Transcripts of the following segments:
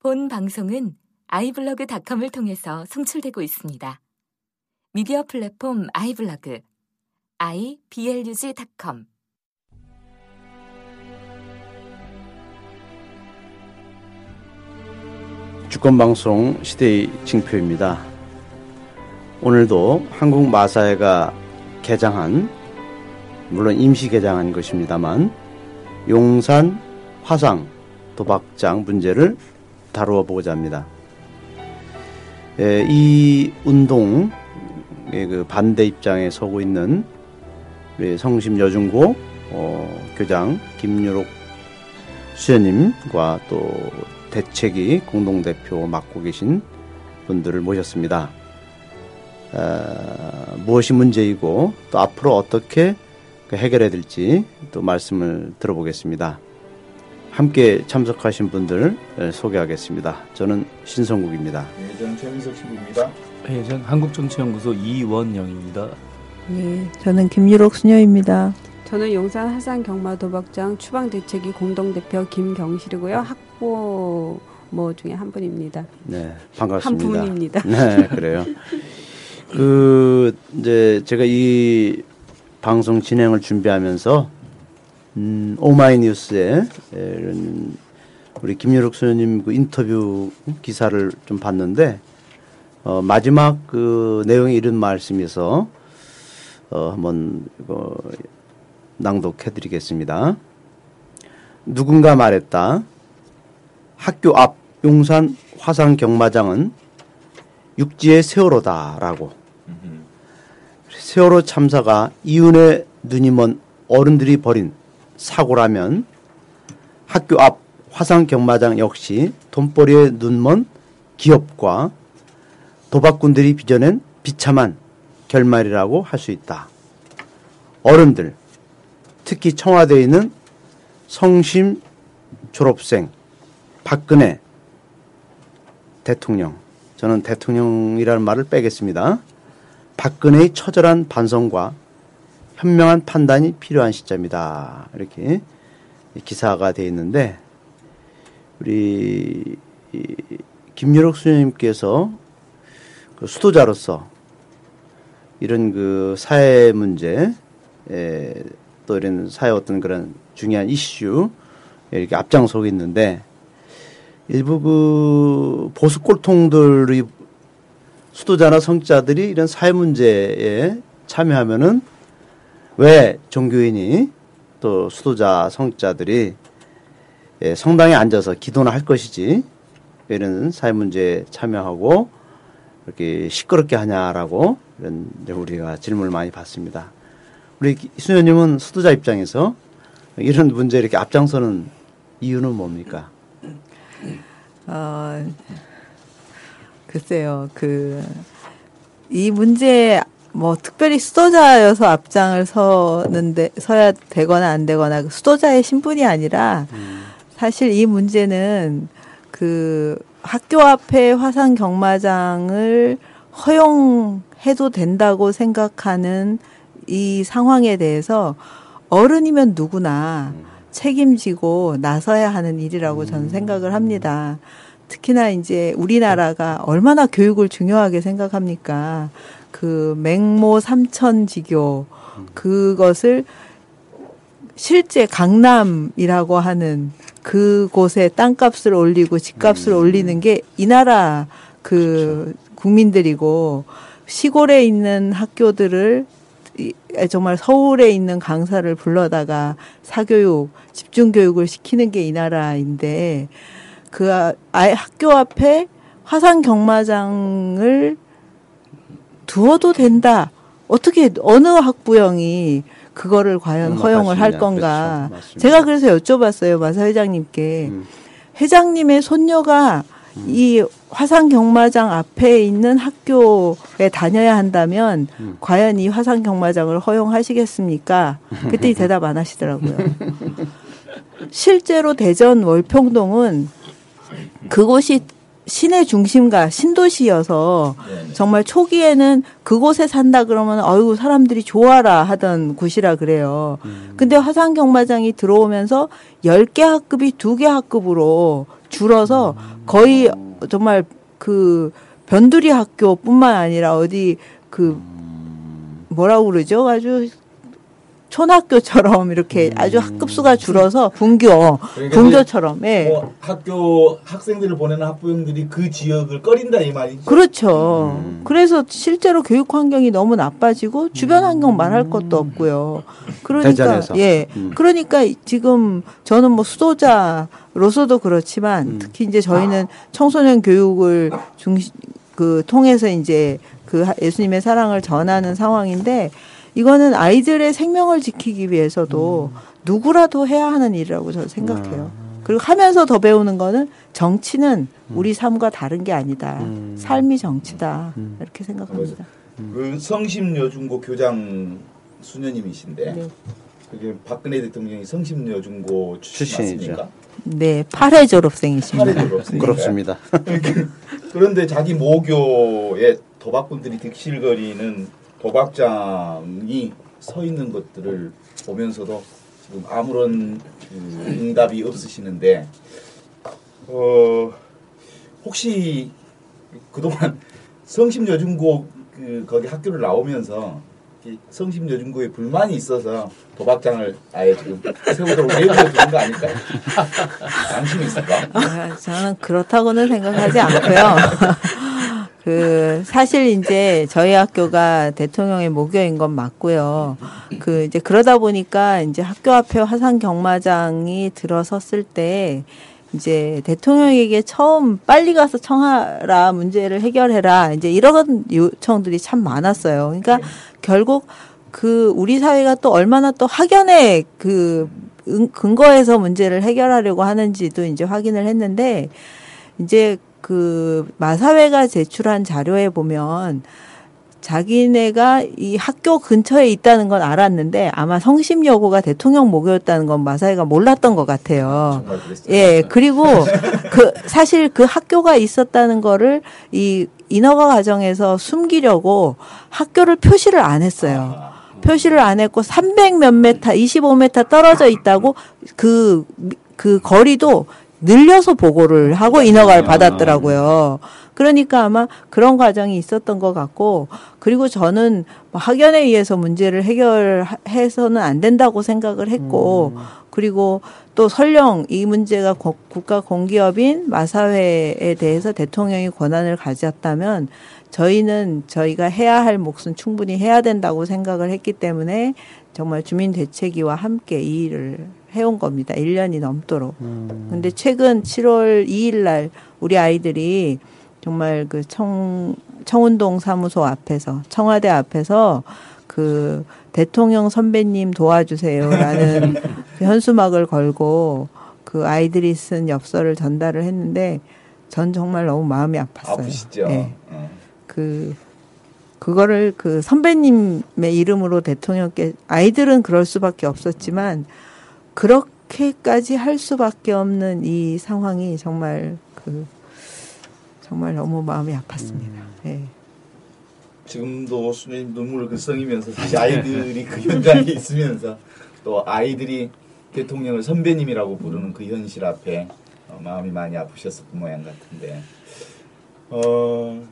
본 방송은 아이블로그닷컴을 통해서 송출되고 있습니다. 미디어 플랫폼 아이블로그 iblog.com 주권방송 시대의 징표입니다. 오늘도 한국 마사회가 개장한 물론 임시 개장한 것입니다만 용산 화상 도박장 문제를 다루어 보고자 합니다. 예, 이 운동의 그 반대 입장에 서고 있는 성심 여중고 어, 교장 김유록 수녀님과 또 대책이 공동대표 맡고 계신 분들을 모셨습니다. 어, 무엇이 문제이고 또 앞으로 어떻게 그 해결해야 될지 또 말씀을 들어보겠습니다. 함께 참석하신 분들 소개하겠습니다. 저는 신성국입니다. 네, 저는 최민석 신부입니다. 네, 저는 한국정치연구소 이원영입니다. 네, 저는 김유록 수녀입니다. 저는 용산 하산 경마 도박장 추방 대책위 공동 대표 김경실이고요. 학보 뭐 중에 한 분입니다. 네, 반갑습니다. 한 분입니다. 네, 그래요. 그 이제 제가 이 방송 진행을 준비하면서 음, 오마이뉴스에 이런 우리 김유록 소녀님 그 인터뷰 기사를 좀 봤는데 어, 마지막 그 내용이 이런 말씀에서 어, 한번 이거 낭독해드리겠습니다. 누군가 말했다. 학교 앞 용산 화상 경마장은 육지의 세월호다라고. 세월호 참사가 이윤의 눈이 먼 어른들이 벌인 사고라면 학교 앞 화상 경마장 역시 돈벌이에 눈먼 기업과 도박꾼들이 빚어낸 비참한 결말이라고 할 수 있다. 어른들, 특히 청와대에 있는 성심 졸업생 박근혜 대통령, 저는 대통령이라는 말을 빼겠습니다. 박근혜의 처절한 반성과 현명한 판단이 필요한 시점이다. 이렇게 기사가 되어 있는데 우리 김유록 수녀님께서 그 수도자로서 이런 그 사회 문제 또 이런 사회 어떤 그런 중요한 이슈 이렇게 앞장서고 있는데 일부 그 보수 꼴통들의 수도자나 성자들이 이런 사회 문제에 참여하면은 왜 종교인이 또 수도자 성자들이 예, 성당에 앉아서 기도나 할 것이지 이런 사회 문제에 참여하고 이렇게 시끄럽게 하냐라고 이런 우리가 질문을 많이 받습니다. 우리 수녀님은 수도자 입장에서 이런 문제 이렇게 앞장서는 이유는 뭡니까? 어, 글쎄요, 그, 이 문제 뭐 특별히 수도자여서 앞장을 서는데 서야 되거나 안 되거나 그 수도자의 신분이 아니라 사실 이 문제는 그 학교 앞에 화상 경마장을 허용해도 된다고 생각하는 이 상황에 대해서 어른이면 누구나 책임지고 나서야 하는 일이라고 저는 생각을 합니다. 특히나 이제 우리나라가 얼마나 교육을 중요하게 생각합니까? 그 맹모 삼천지교 그것을 실제 강남이라고 하는 그곳에 땅값을 올리고 집값을 음. 올리는 게 이 나라 그 그렇죠. 국민들이고 시골에 있는 학교들을 정말 서울에 있는 강사를 불러다가 사교육, 집중교육을 시키는 게 이 나라인데 그 아이 학교 앞에 화상 경마장을 두어도 된다. 어떻게 어느 학부형이 그거를 과연 허용을 할 건가? 그렇죠. 제가 그래서 여쭤봤어요 마사 회장님께 음. 회장님의 손녀가 음. 이 화상 경마장 앞에 있는 학교에 다녀야 한다면 음. 과연 이 화상 경마장을 허용하시겠습니까? 그때 대답 안 하시더라고요. 실제로 대전 월평동은 그곳이 시내 중심가 신도시여서 네네. 정말 초기에는 그곳에 산다 그러면 어유 사람들이 좋아라 하던 곳이라 그래요. 음. 근데 화산 경마장이 들어오면서 10개 학급이 2개 학급으로 줄어서 거의 정말 그 변두리 학교뿐만 아니라 어디 그 뭐라고 그러죠? 아주 촌학교처럼 이렇게 아주 학급수가 줄어서 분교 그러니까 분교처럼 예. 뭐 학교 학생들을 보내는 학부형들이 그 지역을 꺼린다 이 말이죠. 그렇죠. 음. 그래서 실제로 교육 환경이 너무 나빠지고 주변 환경 말할 것도 없고요. 그러니까 대전에서. 예. 음. 그러니까 지금 저는 뭐 수도자로서도 그렇지만 음. 특히 이제 저희는 청소년 교육을 중시 그 통해서 이제 그 하- 예수님의 사랑을 전하는 상황인데 이거는 아이들의 생명을 지키기 위해서도 음. 누구라도 해야 하는 일이라고 저는 생각해요. 그리고 하면서 더 배우는 거는 정치는 우리 삶과 다른 게 아니다. 음. 삶이 정치다. 음. 이렇게 생각합니다. 그 성심여중고 교장 수녀님이신데 네. 그게 박근혜 대통령이 성심여중고 출신 출신이죠. 네, 8회 졸업생이십니다. 사례 졸업생인가요? 그렇습니다. 그런데 자기 모교에 도박꾼들이 득실거리는 도박장이 서 있는 것들을 보면서도 지금 아무런 그 응답이 없으시는데 어 혹시 그동안 성심여중고 그 거기 학교를 나오면서 이 성심여중고에 불만이 있어서 도박장을 아예 지금 세우도록 내버려 두는 거 아닐까요? 양심이 있을까? 아, 저는 그렇다고는 생각하지 않고요. 그 사실 이제 저희 학교가 대통령의 모교인 건 맞고요. 그 이제 그러다 보니까 이제 학교 앞에 화상 경마장이 들어섰을 때 이제 대통령에게 처음 빨리 가서 청하라 문제를 해결해라 이제 이런 요청들이 참 많았어요. 그러니까 결국 그 우리 사회가 또 얼마나 또 학연의 그 은- 근거에서 문제를 해결하려고 하는지도 이제 확인을 했는데 이제 그 마사회가 제출한 자료에 보면 자기네가 이 학교 근처에 있다는 건 알았는데 아마 성심여고가 대통령 모교였다는 건 마사회가 몰랐던 것 같아요. 예, 그리고 그 사실 그 학교가 있었다는 거를 이 인허가 과정에서 숨기려고 학교를 표시를 안 했어요. 표시를 안 했고 300 몇 메타, 25m 떨어져 있다고 그, 그 거리도 늘려서 보고를 하고 인허가를 받았더라고요. 그러니까 아마 그런 과정이 있었던 것 같고, 그리고 저는 뭐 학연에 의해서 문제를 해결해서는 안 된다고 생각을 했고, 그리고 또 설령 이 문제가 고- 국가 공기업인 마사회에 대해서 대통령이 권한을 가졌다면 저희는 저희가 해야 할 몫은 충분히 해야 된다고 생각을 했기 때문에 정말 주민 대책위와 함께 이 일을 해온 겁니다. 1년이 넘도록. 근데 최근 7월 2일 날 우리 아이들이 정말 그 청, 청운동 사무소 앞에서, 청와대 앞에서 그 대통령 선배님 도와주세요라는 그 현수막을 걸고 그 아이들이 쓴 엽서를 전달을 했는데 전 정말 너무 마음이 아팠어요. 아프시죠? 예. 어. 그 그거를 그 선배님의 이름으로 대통령께 아이들은 그럴 수밖에 없었지만 그렇게까지 할 수밖에 없는 이 상황이 정말 그 정말 너무 마음이 아팠습니다. 예. 지금도 수님 눈물을 글썽이면서 사실 아이들이 그 현장에 있으면서 또 아이들이 대통령을 선배님이라고 부르는 그 현실 앞에 어, 마음이 많이 아프셨었던 모양 같은데 어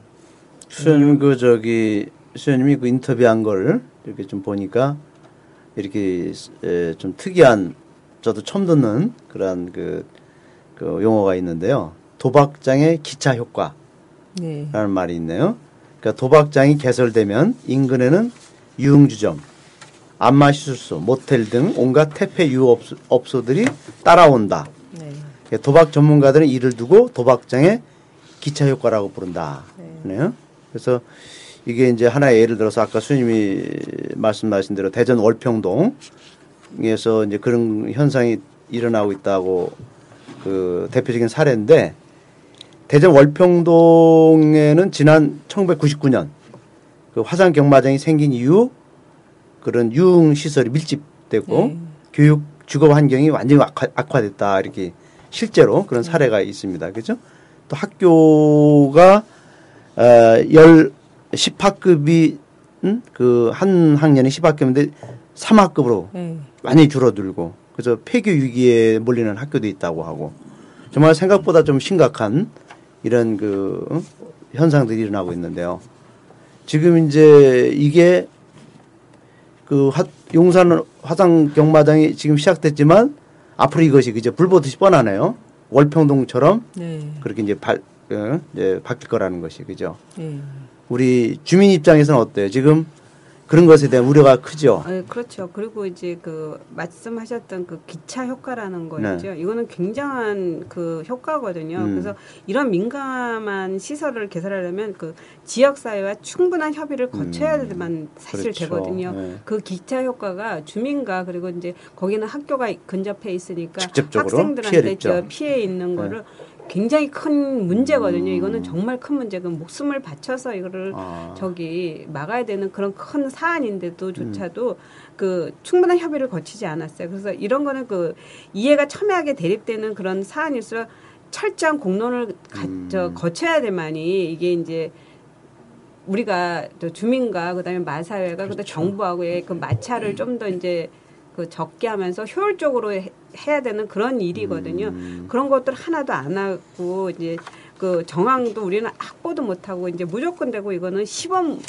수현님 그 저기 수현님이 그 인터뷰한 걸 이렇게 좀 보니까 이렇게 에, 좀 특이한 저도 처음 듣는 그러한 그, 그 용어가 있는데요. 도박장의 기차 효과라는 네. 말이 있네요. 그러니까 도박장이 개설되면 인근에는 유흥주점, 안마시술소, 모텔 등 온갖 퇴폐 유업소들이 따라온다. 네. 예, 도박 전문가들은 이를 두고 도박장의 기차 효과라고 부른다. 네. 그래서 이게 이제 하나의 예를 들어서 아까 수님이 말씀하신 대로 대전 월평동 에서 이제 그런 현상이 일어나고 있다고 그 대표적인 사례인데 대전 월평동에는 지난 1999년 그 화산 경마장이 생긴 이후 그런 유흥 시설이 밀집되고 네. 교육 주거 환경이 완전히 악화, 악화됐다 이렇게 실제로 그런 사례가 있습니다. 그죠? 또 학교가 어열 10학급이 음? 그한 학년이 10학급인데 3학급으로 네. 많이 줄어들고 그래서 폐교 위기에 몰리는 학교도 있다고 하고 정말 생각보다 좀 심각한 이런 그 어? 현상들이 일어나고 있는데요. 지금 이제 이게 그 화, 용산 화상 경마장이 지금 시작됐지만 앞으로 이것이 그저 불보듯이 뻔하네요. 월평동처럼 네. 그렇게 이제 발 어, 이제 바뀔 거라는 것이 그죠. 네. 우리 주민 입장에서는 어때요? 지금 그런 것에 대한 우려가 크죠. 아, 그렇죠. 그리고 이제 그 말씀하셨던 그 기차 효과라는 거 네. 있죠. 이거는 굉장한 그 효과거든요. 음. 그래서 이런 민감한 시설을 개설하려면 그 지역 사회와 충분한 협의를 거쳐야만 사실 음. 그렇죠. 되거든요. 네. 그 기차 효과가 주민과 그리고 이제 거기는 학교가 근접해 있으니까 학생들한테 피해 있는 네. 거를 굉장히 큰 문제거든요. 음. 이거는 정말 큰 문제고 목숨을 바쳐서 이거를 아. 저기 막아야 되는 그런 큰 사안인데도 조차도 음. 그 충분한 협의를 거치지 않았어요. 그래서 이런 거는 그 이해가 첨예하게 대립되는 그런 사안일수록 철저한 공론을 가, 음. 저, 거쳐야 될 만이 이게 이제 우리가 또 주민과 그다음에 마사회가 그다음에 그렇죠. 정부하고의 그 마찰을 음. 좀더 이제 그 적게 하면서 효율적으로 해, 해야 되는 그런 일이거든요. 음. 그런 것들 하나도 안 하고 이제 그 정황도 우리는 확보도 못 하고 이제 무조건 되고 이거는 시범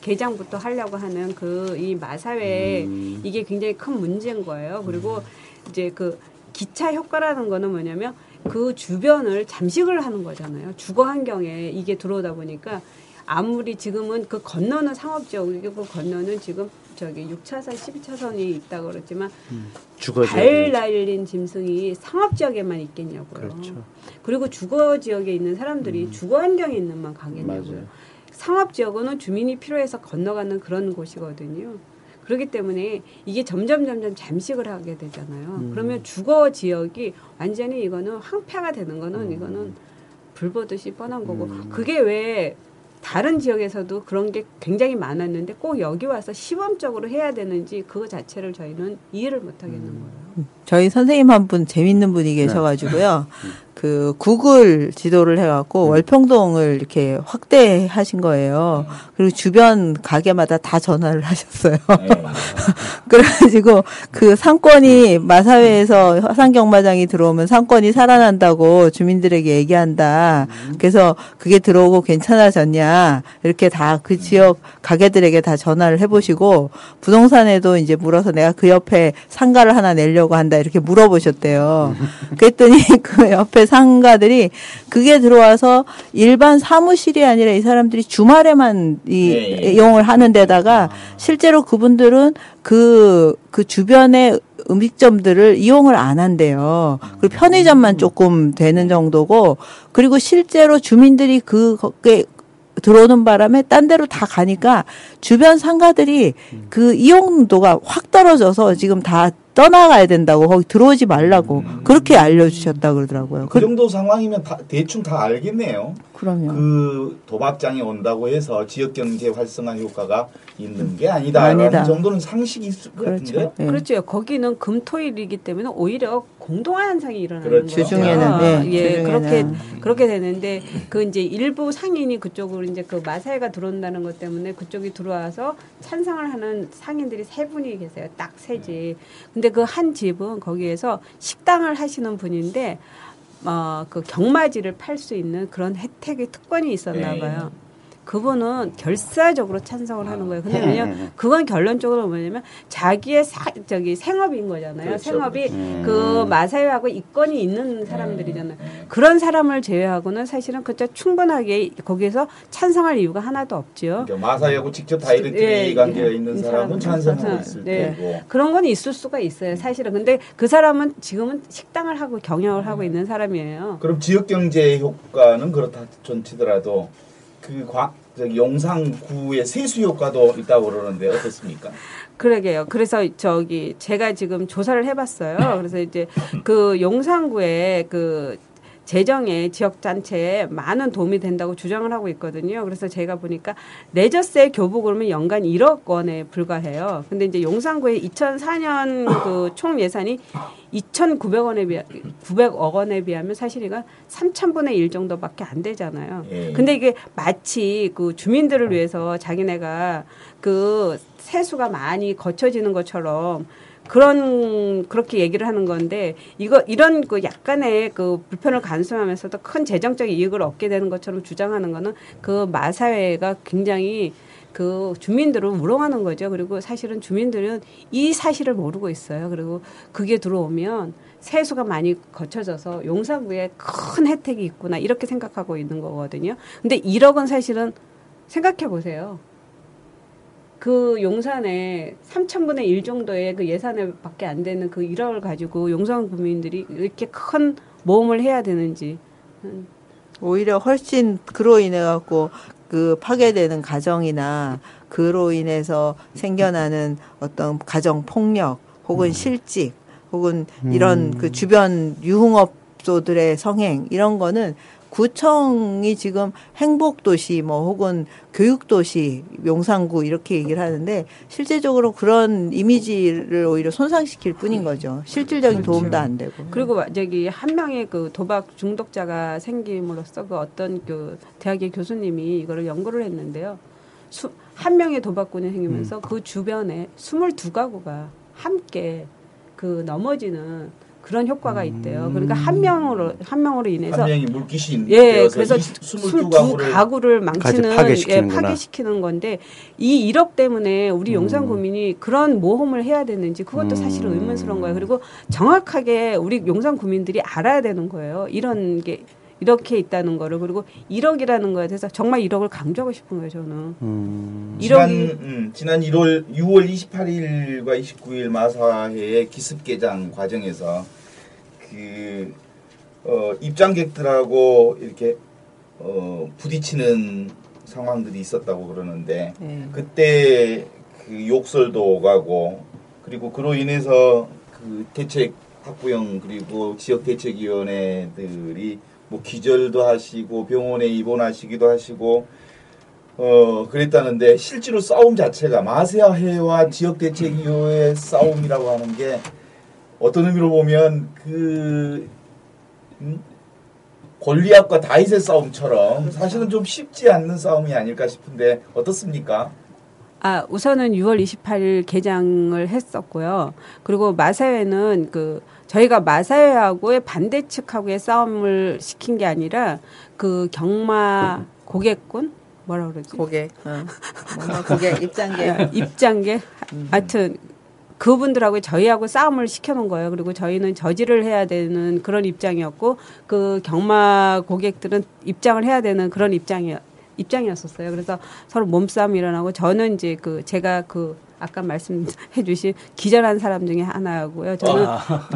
개장부터 하려고 하는 그 이 마사회 음. 이게 굉장히 큰 문제인 거예요. 그리고 이제 그 기차 효과라는 거는 뭐냐면 그 주변을 잠식을 하는 거잖아요. 주거 환경에 이게 들어오다 보니까 아무리 지금은 그 건너는 상업 지역이고 그 건너는 지금 저기 6차선, 12차선이 있다고 그랬지만 주거 발 날린 짐승이 상업 지역에만 있겠냐고요. 그렇죠. 그리고 주거 지역에 있는 사람들이 주거 환경에 있는 만 가겠냐고요. 맞아요. 상업 지역은 주민이 필요해서 건너가는 그런 곳이거든요. 그렇기 때문에 이게 점점 점점 잠식을 하게 되잖아요. 음. 그러면 주거 지역이 완전히 이거는 황폐가 되는 거는 음. 이거는 불보듯이 뻔한 거고 그게 왜 다른 지역에서도 그런 게 굉장히 많았는데 꼭 여기 와서 시범적으로 해야 되는지 그거 자체를 저희는 이해를 못 하겠는 음. 거예요. 저희 선생님 한 분 재밌는 분이 계셔가지고요. 그 구글 지도를 해갖고 월평동을 이렇게 확대하신 거예요. 그리고 주변 가게마다 다 전화를 하셨어요. 네. 그래가지고 그 상권이 마사회에서 화산경마장이 들어오면 상권이 살아난다고 주민들에게 얘기한다. 그래서 그게 들어오고 괜찮아졌냐 이렇게 다 그 지역 가게들에게 다 전화를 해보시고 부동산에도 이제 물어서 내가 그 옆에 상가를 하나 내려고 한다 이렇게 물어보셨대요. 그랬더니 그 옆에 상가들이 그게 들어와서 일반 사무실이 아니라 이 사람들이 주말에만 이 예, 예. 이용을 하는 데다가 실제로 그분들은 그, 그 주변의 음식점들을 이용을 안 한대요. 그리고 편의점만 조금 되는 정도고, 그리고 실제로 주민들이 그, 거기에 들어오는 바람에 딴 데로 다 가니까 주변 상가들이 그 이용도가 확 떨어져서 지금 다 떠나가야 된다고 거기 들어오지 말라고 그렇게 알려주셨다 그러더라고요. 그 그, 정도 상황이면 다, 대충 다 알겠네요. 그럼요. 그 도박장이 온다고 해서 지역 경제 활성화 효과가 있는 게 아니다라는 아니다. 정도는 상식이 있을 것 그렇죠. 같은데. 예. 그렇죠. 거기는 금토일이기 때문에 오히려 공동화 현상이 일어나는 그렇죠. 거죠. 주중에는, 예, 예, 주중에는. 그렇게 그렇게 되는데 그 이제 일부 상인이 그쪽으로 이제 그 마사회가 들어온다는 것 때문에 그쪽이 들어와서 찬성을 하는 상인들이 세 분이 계세요. 딱세 집. 근데 그 한 집은 거기에서 식당을 하시는 분인데 어, 그 경마지를 팔 수 있는 그런 혜택의 특권이 있었나 네. 봐요. 그분은 결사적으로 찬성을 하는 거예요. 근데 네. 왜냐면 그건 결론적으로 뭐냐면 자기의 사, 저기 생업인 거잖아요. 그렇죠. 생업이 음. 그 마사회하고 이권이 있는 사람들이잖아요. 네. 그런 사람을 제외하고는 사실은 그저 충분하게 거기에서 찬성할 이유가 하나도 없죠. 그러니까 마사하고 직접 다이렉트 예, 관계가 예. 있는 이 사람은 찬성하고 찬성. 있을 네. 테고. 그런 건 있을 수가 있어요. 사실은. 근데 그 사람은 지금은 식당을 하고 경영을 하고 있는 사람이에요. 그럼 지역 경제 효과는 그렇다 전치더라도 그 과, 용산구의 세수 효과도 있다고 그러는데 어떻습니까? 그러게요. 그래서 저기 제가 지금 조사를 해봤어요. 그래서 이제 그 용산구에 그 재정에 지역 단체에 많은 도움이 된다고 주장을 하고 있거든요. 그래서 제가 보니까 레저세 교부 그러면 연간 1억 원에 불과해요. 근데 이제 용산구의 2004년 그 총 예산이 2,900원에 비하 900억 원에 비하면 사실 이가 3,000분의 1 정도밖에 안 되잖아요. 예. 근데 이게 마치 그 주민들을 위해서 자기네가 그 세수가 많이 거쳐지는 것처럼 그런 그렇게 얘기를 하는 건데 이거 이런 그 약간의 그 불편을 간수하면서도 큰 재정적 이익을 얻게 되는 것처럼 주장하는 거는 그 마사회가 굉장히 그 주민들을 우롱하는 거죠. 그리고 사실은 주민들은 이 사실을 모르고 있어요. 그리고 그게 들어오면 세수가 많이 거쳐져서 용산구에 큰 혜택이 있구나 이렇게 생각하고 있는 거거든요. 근데 1억은 사실은 생각해 보세요. 그 용산에 3천분의 1 정도의 그 예산에 밖에 안 되는 그 1억을 가지고 용산 구민들이 이렇게 큰 모험을 해야 되는지. 오히려 훨씬 그로 인해 갖고 그 파괴되는 가정이나 그로 인해서 생겨나는 어떤 가정 폭력 혹은 실직 혹은 이런 그 주변 유흥업소들의 성행 이런 거는 구청이 지금 행복도시 뭐 혹은 교육도시 용산구 이렇게 얘기를 하는데 실제적으로 그런 이미지를 오히려 손상시킬 뿐인 거죠. 실질적인 도움도 안 되고. 그리고 저기 한 명의 그 도박 중독자가 생김으로써 그 어떤 그 대학의 교수님이 이거를 연구를 했는데요. 수, 한 명의 도박꾼이 생기면서 그 주변에 22가구가 함께 그 넘어지는 그런 효과가 있대요. 그러니까 한 명으로 한 명으로 인해서 한 명이 물귀신 예, 그래서 22가구를 가구를 망치는 예, 파괴시키는구나. 파괴시키는 건데 이 1억 때문에 우리 용산 구민이 그런 모험을 해야 되는지 그것도 사실은 의문스러운 거예요. 그리고 정확하게 우리 용산 구민들이 알아야 되는 거예요. 이런 게 이렇게 있다는 거를 그리고 1억이라는 거에 대해서 정말 1억을 강조하고 싶은 거예요, 저는. 음, 지난 1억이 음, 지난 1월 6월 28일과 29일 마사회의 기습 개장 과정에서 그 어, 입장객들하고 이렇게 어, 부딪히는 상황들이 있었다고 그러는데 네. 그때 그 욕설도 오가고 그리고 그로 인해서 그 대책 학부형 그리고 지역 대책위원회들이 뭐 기절도 하시고 병원에 입원하시기도 하시고 어 그랬다는데 실제로 싸움 자체가 마세아회와 지역 대책위원회 싸움이라고 하는 게 어떤 의미로 보면 그 음? 골리앗과 다윗의 싸움처럼 사실은 좀 쉽지 않는 싸움이 아닐까 싶은데 어떻습니까? 아, 우선은 6월 28일 개장을 했었고요. 그리고 마사회는 그 저희가 마사회하고의 반대 측하고의 싸움을 시킨 게 아니라 그 경마 고객군 뭐라 그러지? 고객, 어. 고객 입장계. 입장계 하여튼 그분들하고 저희하고 싸움을 시켜놓은 거예요. 그리고 저희는 저지를 해야 되는 그런 입장이었고 그 경마 고객들은 입장을 해야 되는 그런 입장이 입장이었었어요. 그래서 서로 몸싸움이 일어나고 저는 이제 그 제가 그 아까 말씀해 주신 기절한 사람 중에 하나고요. 저는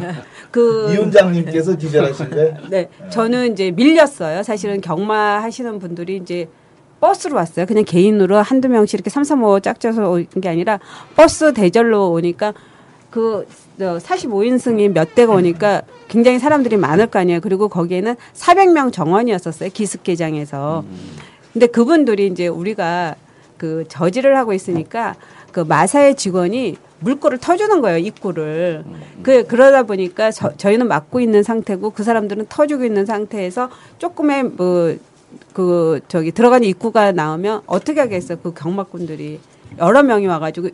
그 이 원장님께서 기절하신데 네, 저는 이제 밀렸어요. 사실은 경마 하시는 분들이 이제 버스로 왔어요. 그냥 개인으로 한두 명씩 이렇게 삼삼오오 짝져서 오는 게 아니라 버스 대절로 오니까 그 45인승이 몇 대가 오니까 굉장히 사람들이 많을 거 아니에요. 그리고 거기에는 400명 정원이었었어요. 기습개장에서. 근데 그분들이 이제 우리가 그 저지를 하고 있으니까 그 마사의 직원이 물꼬를 터주는 거예요 입구를 그 그러다 보니까 저, 저희는 막고 있는 상태고 그 사람들은 터주고 있는 상태에서 조금의 뭐 그 저기 들어가는 입구가 나오면 어떻게 하겠어 그 경마꾼들이 여러 명이 와가지고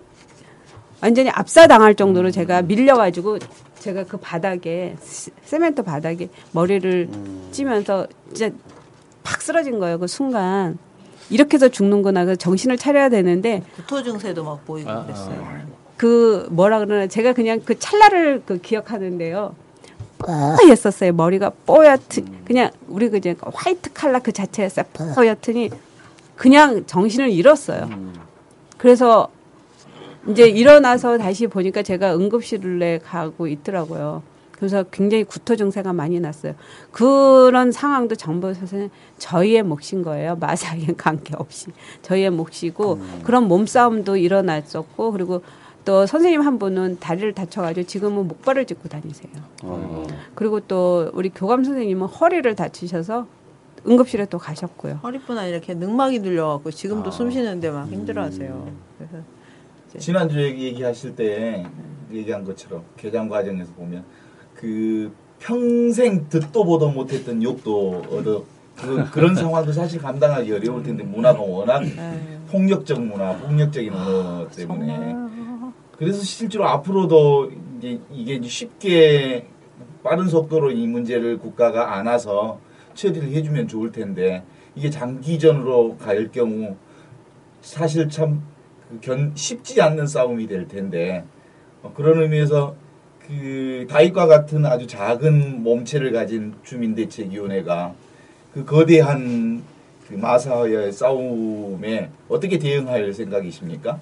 완전히 압사당할 정도로 제가 밀려가지고 제가 그 바닥에 시- 세멘트 바닥에 머리를 찌면서 진짜 팍 쓰러진 거예요 그 순간 이렇게 해서 죽는구나 그 정신을 차려야 되는데 구토 증세도 막 보이고 아, 그랬어요. 그 뭐라 그러나 제가 그냥 그 찰나를 그 기억하는데요. 뽀였었어요. 머리가 뽀얗트 그냥 우리 그 이제 화이트 칼라 그 자체였어요. 뽀얗더니 그냥 정신을 잃었어요. 그래서 이제 일어나서 다시 보니까 제가 응급실에 가고 있더라고요. 그래서 굉장히 구토 증세가 많이 났어요. 그런 상황도 정보 선생님 저희의 몫인 거예요. 마사에 관계없이 저희의 몫이고 그런 몸싸움도 일어났었고 그리고 또 선생님 한 분은 다리를 다쳐가지고 지금은 목발을 짚고 다니세요. 어, 그리고 또 우리 교감 선생님은 허리를 다치셔서 응급실에 또 가셨고요. 허리뿐 아니라 이렇게 능막이 눌려갖고 지금도 아. 숨 쉬는데 막 힘들어하세요. 그래서 지난주에 얘기하실 때 얘기한 것처럼 개장 과정에서 보면 그 평생 듣도 보도 못했던 욕도 얻어 그, 그런 상황도 사실 감당하기 어려울 텐데 문화가 워낙 에휴, 폭력적 문화, 폭력적인 언어 때문에. 정말 그래서 실제로 앞으로도 이제 이게 쉽게 빠른 속도로 이 문제를 국가가 안아서 처리를 해주면 좋을 텐데 이게 장기전으로 갈 경우 사실 참그 견, 쉽지 않는 싸움이 될 텐데 어, 그런 의미에서 그 다윗과 같은 아주 작은 몸체를 가진 주민대책위원회가 그 거대한 그 마사의 싸움에 어떻게 대응할 생각이십니까?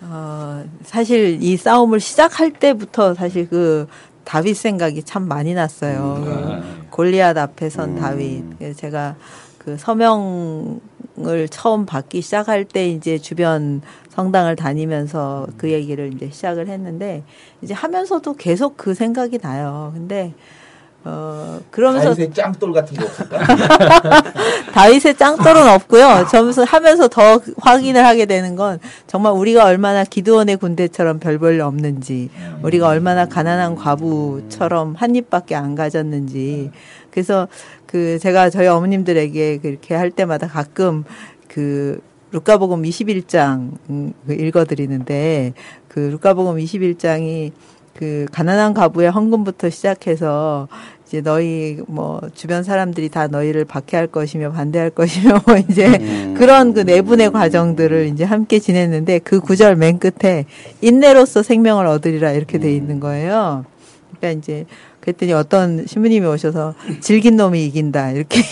어, 사실 이 싸움을 시작할 때부터 사실 그 다윗 생각이 참 많이 났어요. 그 골리앗 앞에 선 다윗. 그래서 제가 그 서명을 처음 받기 시작할 때 이제 주변 성당을 다니면서 그 얘기를 이제 시작을 했는데 이제 하면서도 계속 그 생각이 나요. 근데 어 그러면서 다윗의 짱돌 같은 거 없을까? 다윗의 짱돌은 없고요. 점수 하면서 더 확인을 하게 되는 건 정말 우리가 얼마나 기드원의 군대처럼 별볼일 없는지, 우리가 얼마나 가난한 과부처럼 한 입밖에 안 가졌는지. 그래서 그 제가 저희 어머님들에게 그렇게 할 때마다 가끔 그 루카복음 21장 음, 그 읽어드리는데 그 루카복음 21장이 그 가난한 가부의 헌금부터 시작해서 이제 너희 뭐 주변 사람들이 다 너희를 박해할 것이며 반대할 것이며 뭐 이제 그런 그 내분의 과정들을 이제 함께 지냈는데 그 구절 맨 끝에 인내로서 생명을 얻으리라 이렇게 돼 있는 거예요. 그러니까 이제 그랬더니 어떤 신부님이 오셔서 질긴 놈이 이긴다 이렇게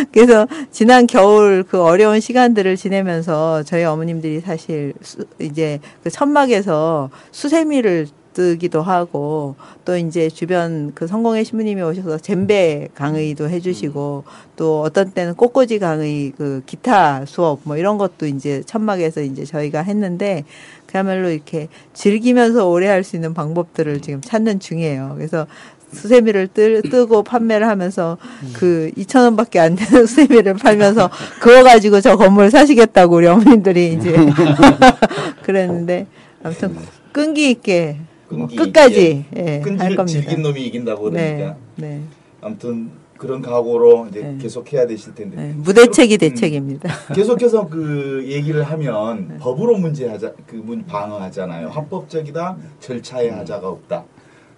그래서 지난 겨울 그 어려운 시간들을 지내면서 저희 어머님들이 사실 수, 이제 그 천막에서 수세미를 뜨기도 하고 또 이제 주변 그 성공의 신부님이 오셔서 젬베 강의도 해주시고 또 어떤 때는 꽃꽂이 강의 그 기타 수업 뭐 이런 것도 이제 천막에서 이제 저희가 했는데 그야말로 이렇게 즐기면서 오래 할 수 있는 방법들을 지금 찾는 중이에요. 그래서 수세미를 뜨, 뜨고 판매를 하면서 그 2천 원밖에 안 되는 수세미를 팔면서 그거 가지고 저 건물 사시겠다고 우리 어머님들이 이제 그랬는데 아무튼 끈기 있게 끈기 끝까지 예, 할 겁니다. 질긴 놈이 이긴다고 네, 그러니까 네, 아무튼 그런 각오로 이제 네. 계속 해야 되실 텐데 네. 무대책이 음, 대책입니다. 계속해서 그 얘기를 하면 네. 법으로 문제하자 그 문 방어하잖아요. 합법적이다 절차에 하자가 없다.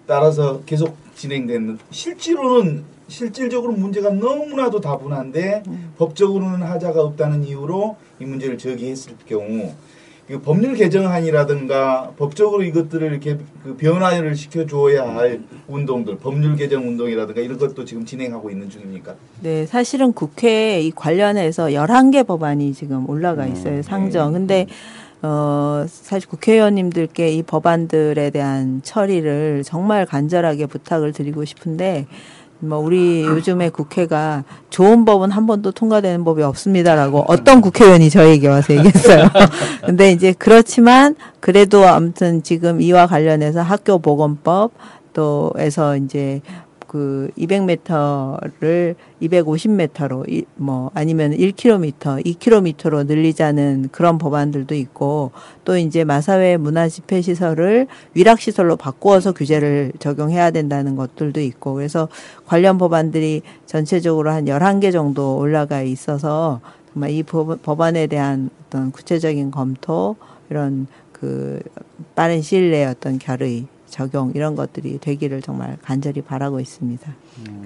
따라서 계속 진행되는 실제로는 실질적으로 문제가 너무나도 다분한데 법적으로는 하자가 없다는 이유로 이 문제를 제기했을 경우 그 법률 개정안이라든가 법적으로 이것들을 이렇게 그 변화를 시켜줘야 할 운동들 법률 개정 운동이라든가 이런 것도 지금 진행하고 있는 중입니까? 네, 사실은 국회에 이 관련해서 11개 법안이 지금 올라가 있어요, 상정. 근데, 어, 사실 국회의원님들께 이 법안들에 대한 처리를 정말 간절하게 부탁을 드리고 싶은데, 뭐, 우리 요즘에 국회가 좋은 법은 한 번도 통과되는 법이 없습니다라고 어떤 국회의원이 저에게 와서 얘기했어요. 근데 이제 그렇지만, 그래도 아무튼 지금 이와 관련해서 학교 보건법, 또에서 이제 그 200m를 250m로 뭐 아니면 1km, 2km로 늘리자는 그런 법안들도 있고 또 이제 마사회 문화 집회 시설을 위락 시설로 바꾸어서 규제를 적용해야 된다는 것들도 있고 그래서 관련 법안들이 전체적으로 한 11개 정도 올라가 있어서 정말 이 법, 법안에 대한 어떤 구체적인 검토 이런 그 빠른 시일 내에 어떤 결의 적용 이런 것들이 되기를 정말 간절히 바라고 있습니다.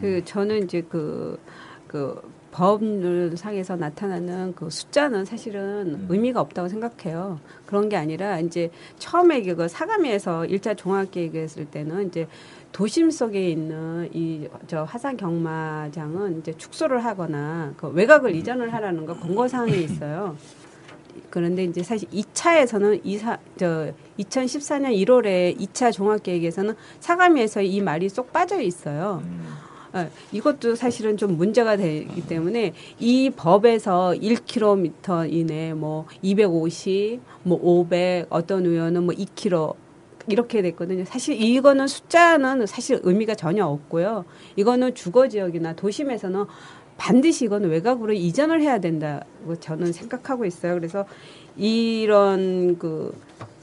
그 저는 이제 그, 그 법률상에서 나타나는 그 숫자는 사실은 의미가 없다고 생각해요. 그런 게 아니라 이제 처음에 그 사가미에서 일차 종합계획했을 때는 이제 도심 속에 있는 이 저 화산 경마장은 이제 축소를 하거나 그 외곽을 이전을 하라는 거 권고 사항이 있어요. 그런데 이제 사실 2차에서는 이사 저 2014년 1월에 2차 종합계획에서는 사가미에서 이 말이 쏙 빠져 있어요. 어, 이것도 사실은 좀 문제가 되기 때문에 이 법에서 1km 이내 뭐 250, 뭐 500, 어떤 의원은 뭐 2km 이렇게 됐거든요. 사실 이거는 숫자는 사실 의미가 전혀 없고요. 이거는 주거 지역이나 도심에서는 반드시 이거는 외곽으로 이전을 해야 된다고 저는 생각하고 있어요. 그래서 이런 그,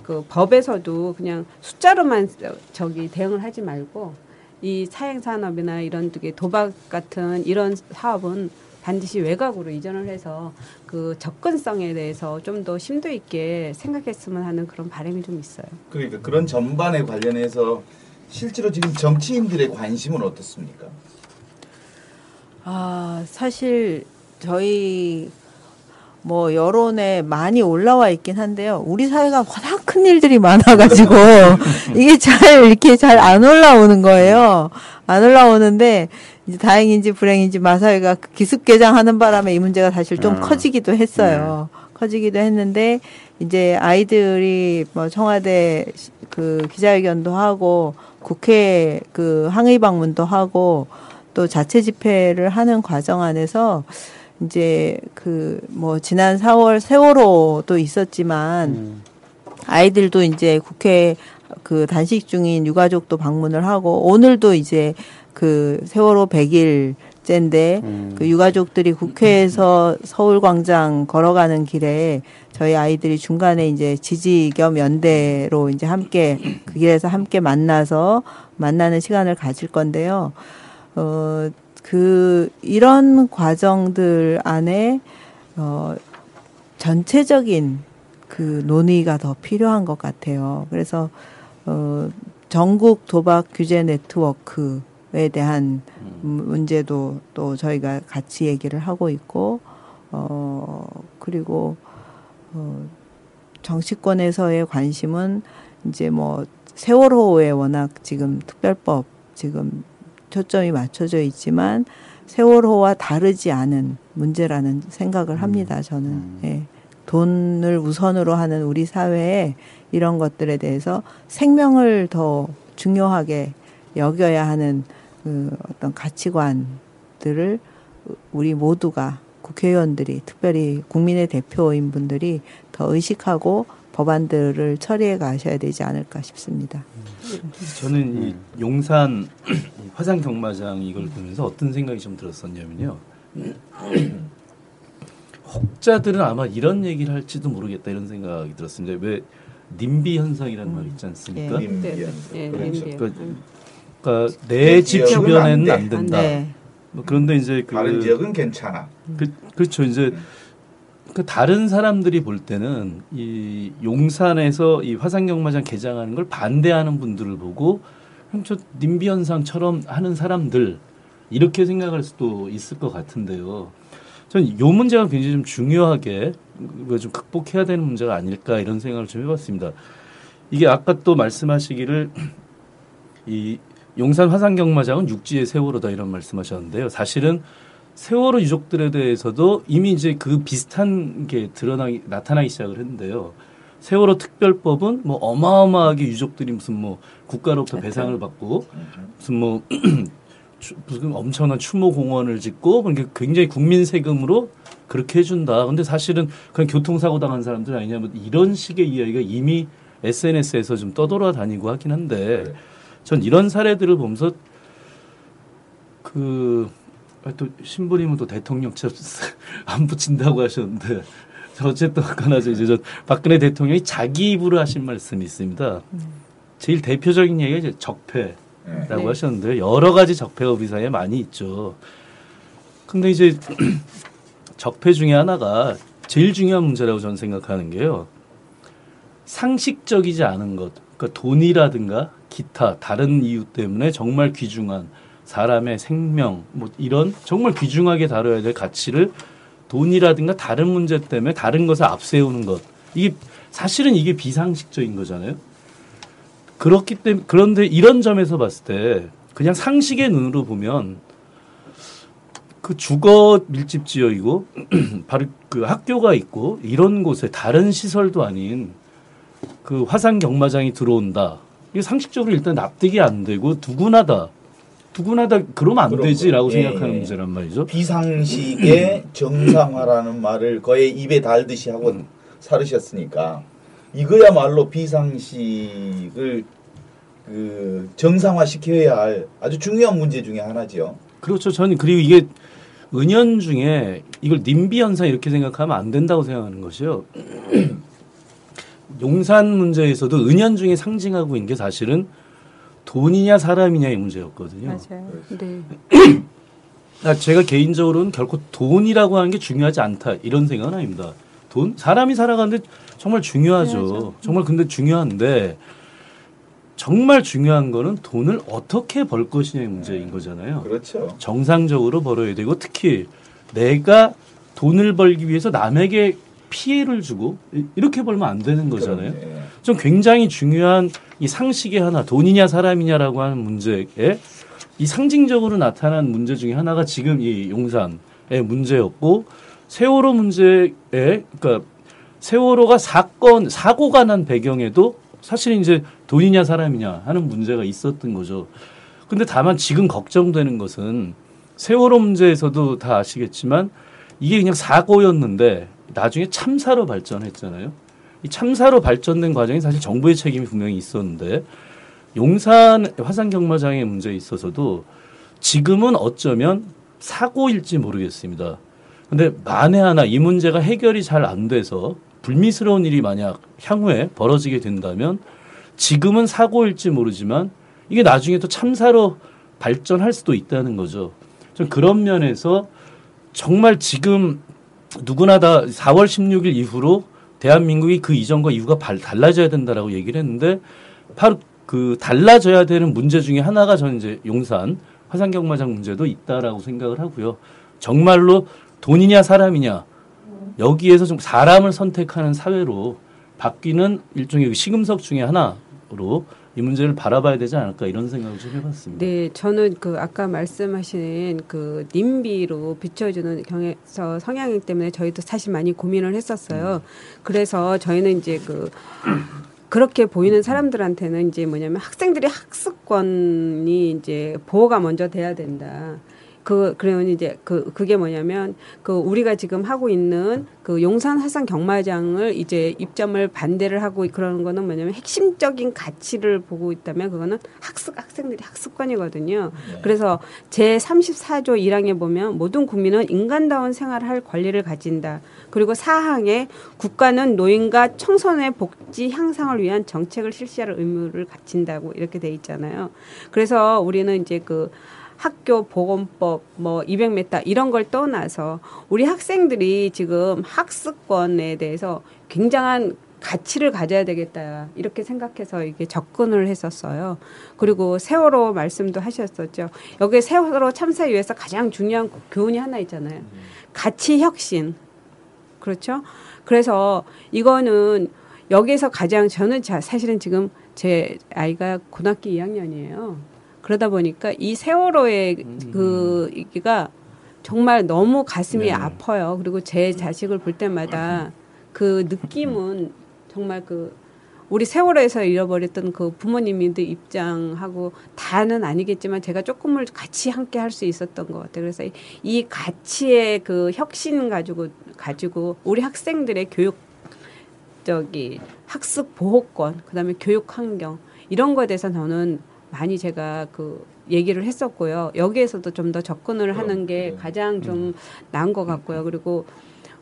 그 법에서도 그냥 숫자로만 저기 대응을 하지 말고 이 사행 산업이나 이런 되게 도박 같은 이런 사업은 반드시 외곽으로 이전을 해서 그 접근성에 대해서 좀 더 심도 있게 생각했으면 하는 그런 바람이 좀 있어요. 그러니까 그런 전반에 관련해서 실제로 지금 정치인들의 관심은 어떻습니까? 아, 사실 저희 뭐 여론에 많이 올라와 있긴 한데요. 우리 사회가 워낙 큰 일들이 많아가지고 이게 잘 이렇게 잘 안 올라오는 거예요. 안 올라오는데 이제 다행인지 불행인지 마사회가 그 기습 개장하는 바람에 이 문제가 사실 좀 아, 커지기도 했어요. 커지기도 했는데 이제 아이들이 뭐 청와대 시- 그 기자회견도 하고 국회 그 항의 방문도 하고 또 자체 집회를 하는 과정 안에서 이제 그 뭐 지난 4월 세월호도 있었지만 아이들도 이제 국회 그 단식 중인 유가족도 방문을 하고 오늘도 이제 그 세월호 100일 째인데 그 유가족들이 국회에서 서울 광장 걸어가는 길에 저희 아이들이 중간에 이제 지지 겸 연대로 이제 함께 그 길에서 함께 만나서 만나는 시간을 가질 건데요. 어, 그, 이런 과정들 안에, 어, 전체적인 그 논의가 더 필요한 것 같아요. 그래서, 어, 전국 도박 규제 네트워크에 대한 음, 문제도 또 저희가 같이 얘기를 하고 있고, 어, 그리고, 어, 정치권에서의 관심은 이제 뭐 세월호에 워낙 지금 특별법 지금 초점이 맞춰져 있지만 세월호와 다르지 않은 문제라는 생각을 합니다. 저는 예. 돈을 우선으로 하는 우리 사회에 이런 것들에 대해서 생명을 더 중요하게 여겨야 하는 그 어떤 가치관들을 우리 모두가 국회의원들이 특별히 국민의 대표인 분들이 더 의식하고 법안들을 처리해 가셔야 되지 않을까 싶습니다. 저는 이 용산 이 화산 경마장 이걸 보면서 어떤 생각이 좀 들었었냐면요. 혹자들은 아마 이런 얘기를 할지도 모르겠다 이런 생각이 들었습니다. 왜 님비 현상이라는 말 있지 않습니까? 예. 네, 네. 예, 그렇죠. 네, 네. 그- 그러니까 내집 지역은 주변에는 안안 돼. 된다. 네. 뭐 그런데 이제 그 다른 지역은 괜찮아. 그, 그렇죠. 이제 그 다른 사람들이 볼 때는 이 용산에서 이 화산경마장 개장하는 걸 반대하는 분들을 보고 저 님비 현상처럼 하는 사람들 이렇게 생각할 수도 있을 것 같은데요. 전 요 문제가 굉장히 좀 중요하게 이거 좀 극복해야 되는 문제가 아닐까 이런 생각을 좀 해봤습니다. 이게 아까 또 말씀하시기를 이 용산 화산경마장은 육지의 세월호다 이런 말씀하셨는데요. 사실은 세월호 유족들에 대해서도 이미 이제 그 비슷한 게 드러나기 나타나기 시작을 했는데요. 세월호 특별법은 뭐 어마어마하게 유족들이 무슨 뭐 국가로부터 배상을 받고 무슨 뭐 추- 무슨 엄청난 추모 공원을 짓고 뭐 이게 굉장히 국민 세금으로 그렇게 해준다. 근데 사실은 그냥 교통사고 당한 사람들 아니냐 뭐 이런 식의 이야기가 이미 SNS에서 좀 떠돌아다니고 하긴 한데 전 이런 사례들을 보면서 그, 아, 또 신부님은 또 대통령처럼 안 붙인다고 하셨는데, 저 어쨌든 그나저 이제 저 박근혜 대통령이 자기 입으로 하신 말씀이 있습니다. 제일 대표적인 얘기가 이제 적폐라고 네. 하셨는데, 여러 가지 적폐가 우리 사회에 많이 있죠. 근데 이제 적폐 중에 하나가 제일 중요한 문제라고 저는 생각하는 게요. 상식적이지 않은 것, 그러니까 돈이라든가 기타 다른 이유 때문에 정말 귀중한 사람의 생명, 뭐 이런 정말 귀중하게 다뤄야 될 가치를 돈이라든가 다른 문제 때문에 다른 것을 앞세우는 것. 이게 사실은 이게 비상식적인 거잖아요. 그렇기 때문에 그런데 이런 점에서 봤을 때 그냥 상식의 눈으로 보면 그 주거 밀집 지역이고 바로 그 학교가 있고 이런 곳에 다른 시설도 아닌 그 화산 경마장이 들어온다. 이게 상식적으로 일단 납득이 안 되고 누구나 다 누구나 다 그러면 안 되지라고. 예, 생각하는 예. 문제란 말이죠. 비상식의 정상화라는 말을 거의 입에 달듯이 하고 살으셨으니까 이거야말로 비상식을 그 정상화 시켜야 할 아주 중요한 문제 중에 하나죠. 그렇죠. 저는 그리고 이게 은연 중에 이걸 님비 현상 이렇게 생각하면 안 된다고 생각하는 것이요. 용산 문제에서도 은연 중에 상징하고 있는 게 사실은 돈이냐 사람이냐의 문제였거든요. 맞아요. 네. 아, 제가 개인적으로는 결코 돈이라고 하는 게 중요하지 않다 이런 생각은 아닙니다. 돈 사람이 살아가는데 정말 중요하죠. 중요하죠. 정말 근데 중요한데 정말 중요한 거는 돈을 어떻게 벌 것이냐의 문제인 거잖아요. 그렇죠. 정상적으로 벌어야 되고 특히 내가 돈을 벌기 위해서 남에게 피해를 주고 이- 이렇게 벌면 안 되는 거잖아요. 예. 좀 굉장히 중요한 이 상식의 하나 돈이냐 사람이냐라고 하는 문제에 이 상징적으로 나타난 문제 중에 하나가 지금 이 용산의 문제였고 세월호 문제에 그러니까 세월호가 사건 사고가 난 배경에도 사실 이제 돈이냐 사람이냐 하는 문제가 있었던 거죠. 근데 다만 지금 걱정되는 것은 세월호 문제에서도 다 아시겠지만 이게 그냥 사고였는데 나중에 참사로 발전했잖아요. 이 참사로 발전된 과정이 사실 정부의 책임이 분명히 있었는데 용산 화산 경마장의 문제에 있어서도 지금은 어쩌면 사고일지 모르겠습니다. 근데 만에 하나 이 문제가 해결이 잘 안 돼서 불미스러운 일이 만약 향후에 벌어지게 된다면 지금은 사고일지 모르지만 이게 나중에 또 참사로 발전할 수도 있다는 거죠. 좀 그런 면에서 정말 지금 누구나 다 4월 16일 이후로 대한민국이 그 이전과 이후가 발- 달라져야 된다라고 얘기를 했는데 바로 그 달라져야 되는 문제 중에 하나가 저는 이제 용산 화산 경마장 문제도 있다라고 생각을 하고요. 정말로 돈이냐 사람이냐 여기에서 좀 사람을 선택하는 사회로 바뀌는 일종의 그 시금석 중에 하나로 이 문제를 바라봐야 되지 않을까 이런 생각을 좀 해봤습니다. 네, 저는 그 아까 말씀하신 그 님비로 비춰주는 경에서 성향이기 때문에 저희도 사실 많이 고민을 했었어요. 그래서 저희는 이제 그 그렇게 보이는 사람들한테는 이제 뭐냐면 학생들의 학습권이 이제 보호가 먼저 돼야 된다. 그 그러면 이제 그 그게 뭐냐면 그 우리가 지금 하고 있는 그 용산 화산 경마장을 이제 입점을 반대를 하고 그러는 거는 뭐냐면 핵심적인 가치를 보고 있다면 그거는 학습 학생들이 학습권이거든요. 그래서 제 34조 1항에 보면 모든 국민은 인간다운 생활을 할 권리를 가진다. 그리고 사항에 국가는 노인과 청소년의 복지 향상을 위한 정책을 실시할 의무를 갖춘다고 이렇게 돼 있잖아요. 그래서 우리는 이제 그 학교 보건법 뭐 200m 이런 걸 떠나서 우리 학생들이 지금 학습권에 대해서 굉장한 가치를 가져야 되겠다 이렇게 생각해서 이게 접근을 했었어요. 그리고 세월호 말씀도 하셨었죠. 여기 세월호 참사 위해서 가장 중요한 교훈이 하나 있잖아요. 가치 혁신. 그렇죠? 그래서 이거는 여기서 가장 저는 자, 사실은 지금 제 아이가 고등학교 2학년이에요. 그러다 보니까 이 세월호의 그 이기가 정말 너무 가슴이 네. 아파요. 그리고 제 자식을 볼 때마다 그 느낌은 정말 그 우리 세월호에서 잃어버렸던 그 부모님들 입장하고 다는 아니겠지만 제가 조금을 같이 함께 할 수 있었던 것 같아요. 그래서 이- 이 가치의 그 혁신 가지고 가지고 우리 학생들의 교육 저기 학습 보호권 그다음에 교육 환경 이런 거에 대해서 저는 많이 제가 그 얘기를 했었고요. 여기에서도 좀 더 접근을 하는 게 네. 가장 좀 나은 것 같고요. 그리고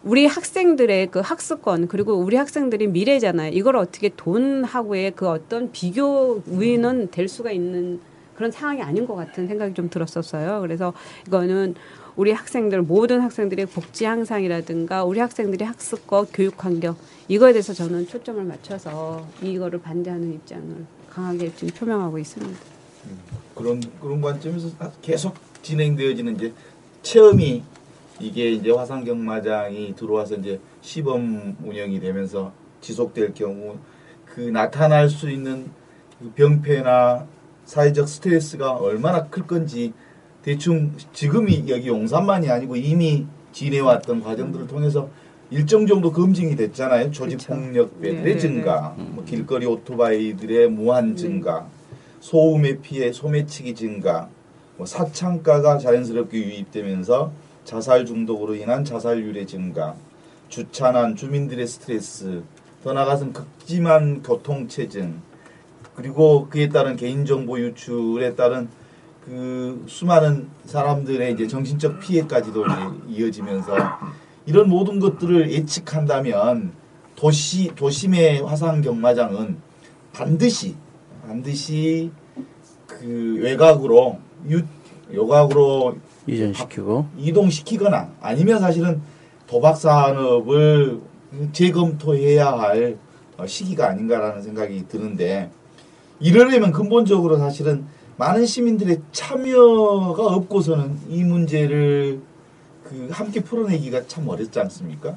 우리 학생들의 그 학습권 그리고 우리 학생들이 미래잖아요. 이걸 어떻게 돈하고의 그 어떤 비교 우위는 될 수가 있는 그런 상황이 아닌 것 같은 생각이 좀 들었었어요. 그래서 이거는 우리 학생들 모든 학생들의 복지 향상이라든가 우리 학생들의 학습과 교육 환경 이거에 대해서 저는 초점을 맞춰서 이거를 반대하는 입장을 강하게 지금 표명하고 있습니다. 그런 그런 관점에서 계속 진행되어지는 이제 체험이 이게 이제 화산 경마장이 들어와서 이제 시범 운영이 되면서 지속될 경우 그 나타날 수 있는 그 병폐나 사회적 스트레스가 얼마나 클 건지 대충 지금이 여기 용산만이 아니고 이미 지내왔던 과정들을 통해서 일정 정도 검증이 됐잖아요. 조직 폭력배들의 네, 네, 증가, 뭐 길거리 오토바이들의 무한 증가, 소음의 피해, 소매치기 증가, 뭐 사창가가 자연스럽게 유입되면서 자살 중독으로 인한 자살률의 증가, 주차난 주민들의 스트레스, 더 나아가서는 극심한 교통체증, 그리고 그에 따른 개인정보 유출에 따른 그 수많은 사람들의 이제 정신적 피해까지도 이제 이어지면서 이런 모든 것들을 예측한다면 도시 도심의 화산 경마장은 반드시 반드시 그 외곽으로 유 요각으로 이전시키고. 이동시키거나 아니면 사실은 도박 산업을 재검토해야 할 어, 시기가 아닌가라는 생각이 드는데 이러려면 근본적으로 사실은 많은 시민들의 참여가 없고서는 이 문제를 그 함께 풀어내기가 참 어렵지 않습니까?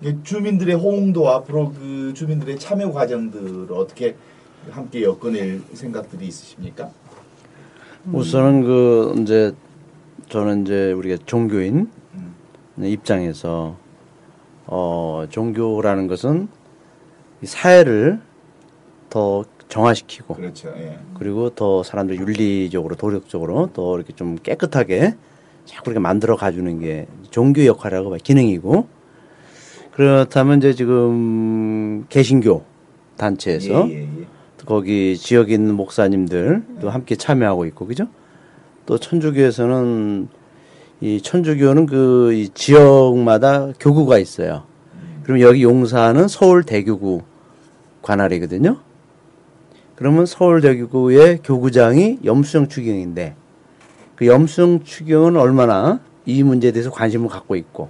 이게 주민들의 호응도 앞으로 그 주민들의 참여 과정들을 어떻게 함께 엮어낼 생각들이 있으십니까? 우선은 그 이제 저는 이제 우리가 종교인 음. 입장에서 어 종교라는 것은 이 사회를 더 정화시키고 그렇죠. 예. 그리고 더 사람들 윤리적으로 도덕적으로 더 이렇게 좀 깨끗하게 자꾸 이렇게 만들어 가주는 게 종교 역할이라고 봐요. 기능이고 그렇다면 이제 지금 개신교 단체에서 예, 예, 예. 거기 지역에 있는 목사님들도 함께 참여하고 있고 그죠? 또 천주교에서는 이 천주교는 그 이 지역마다 교구가 있어요. 그럼 여기 용사는 서울 대교구 관할이거든요. 그러면 서울 대교구의 교구장이 염수영 추경인데 그 염수영 추경은 얼마나 이 문제에 대해서 관심을 갖고 있고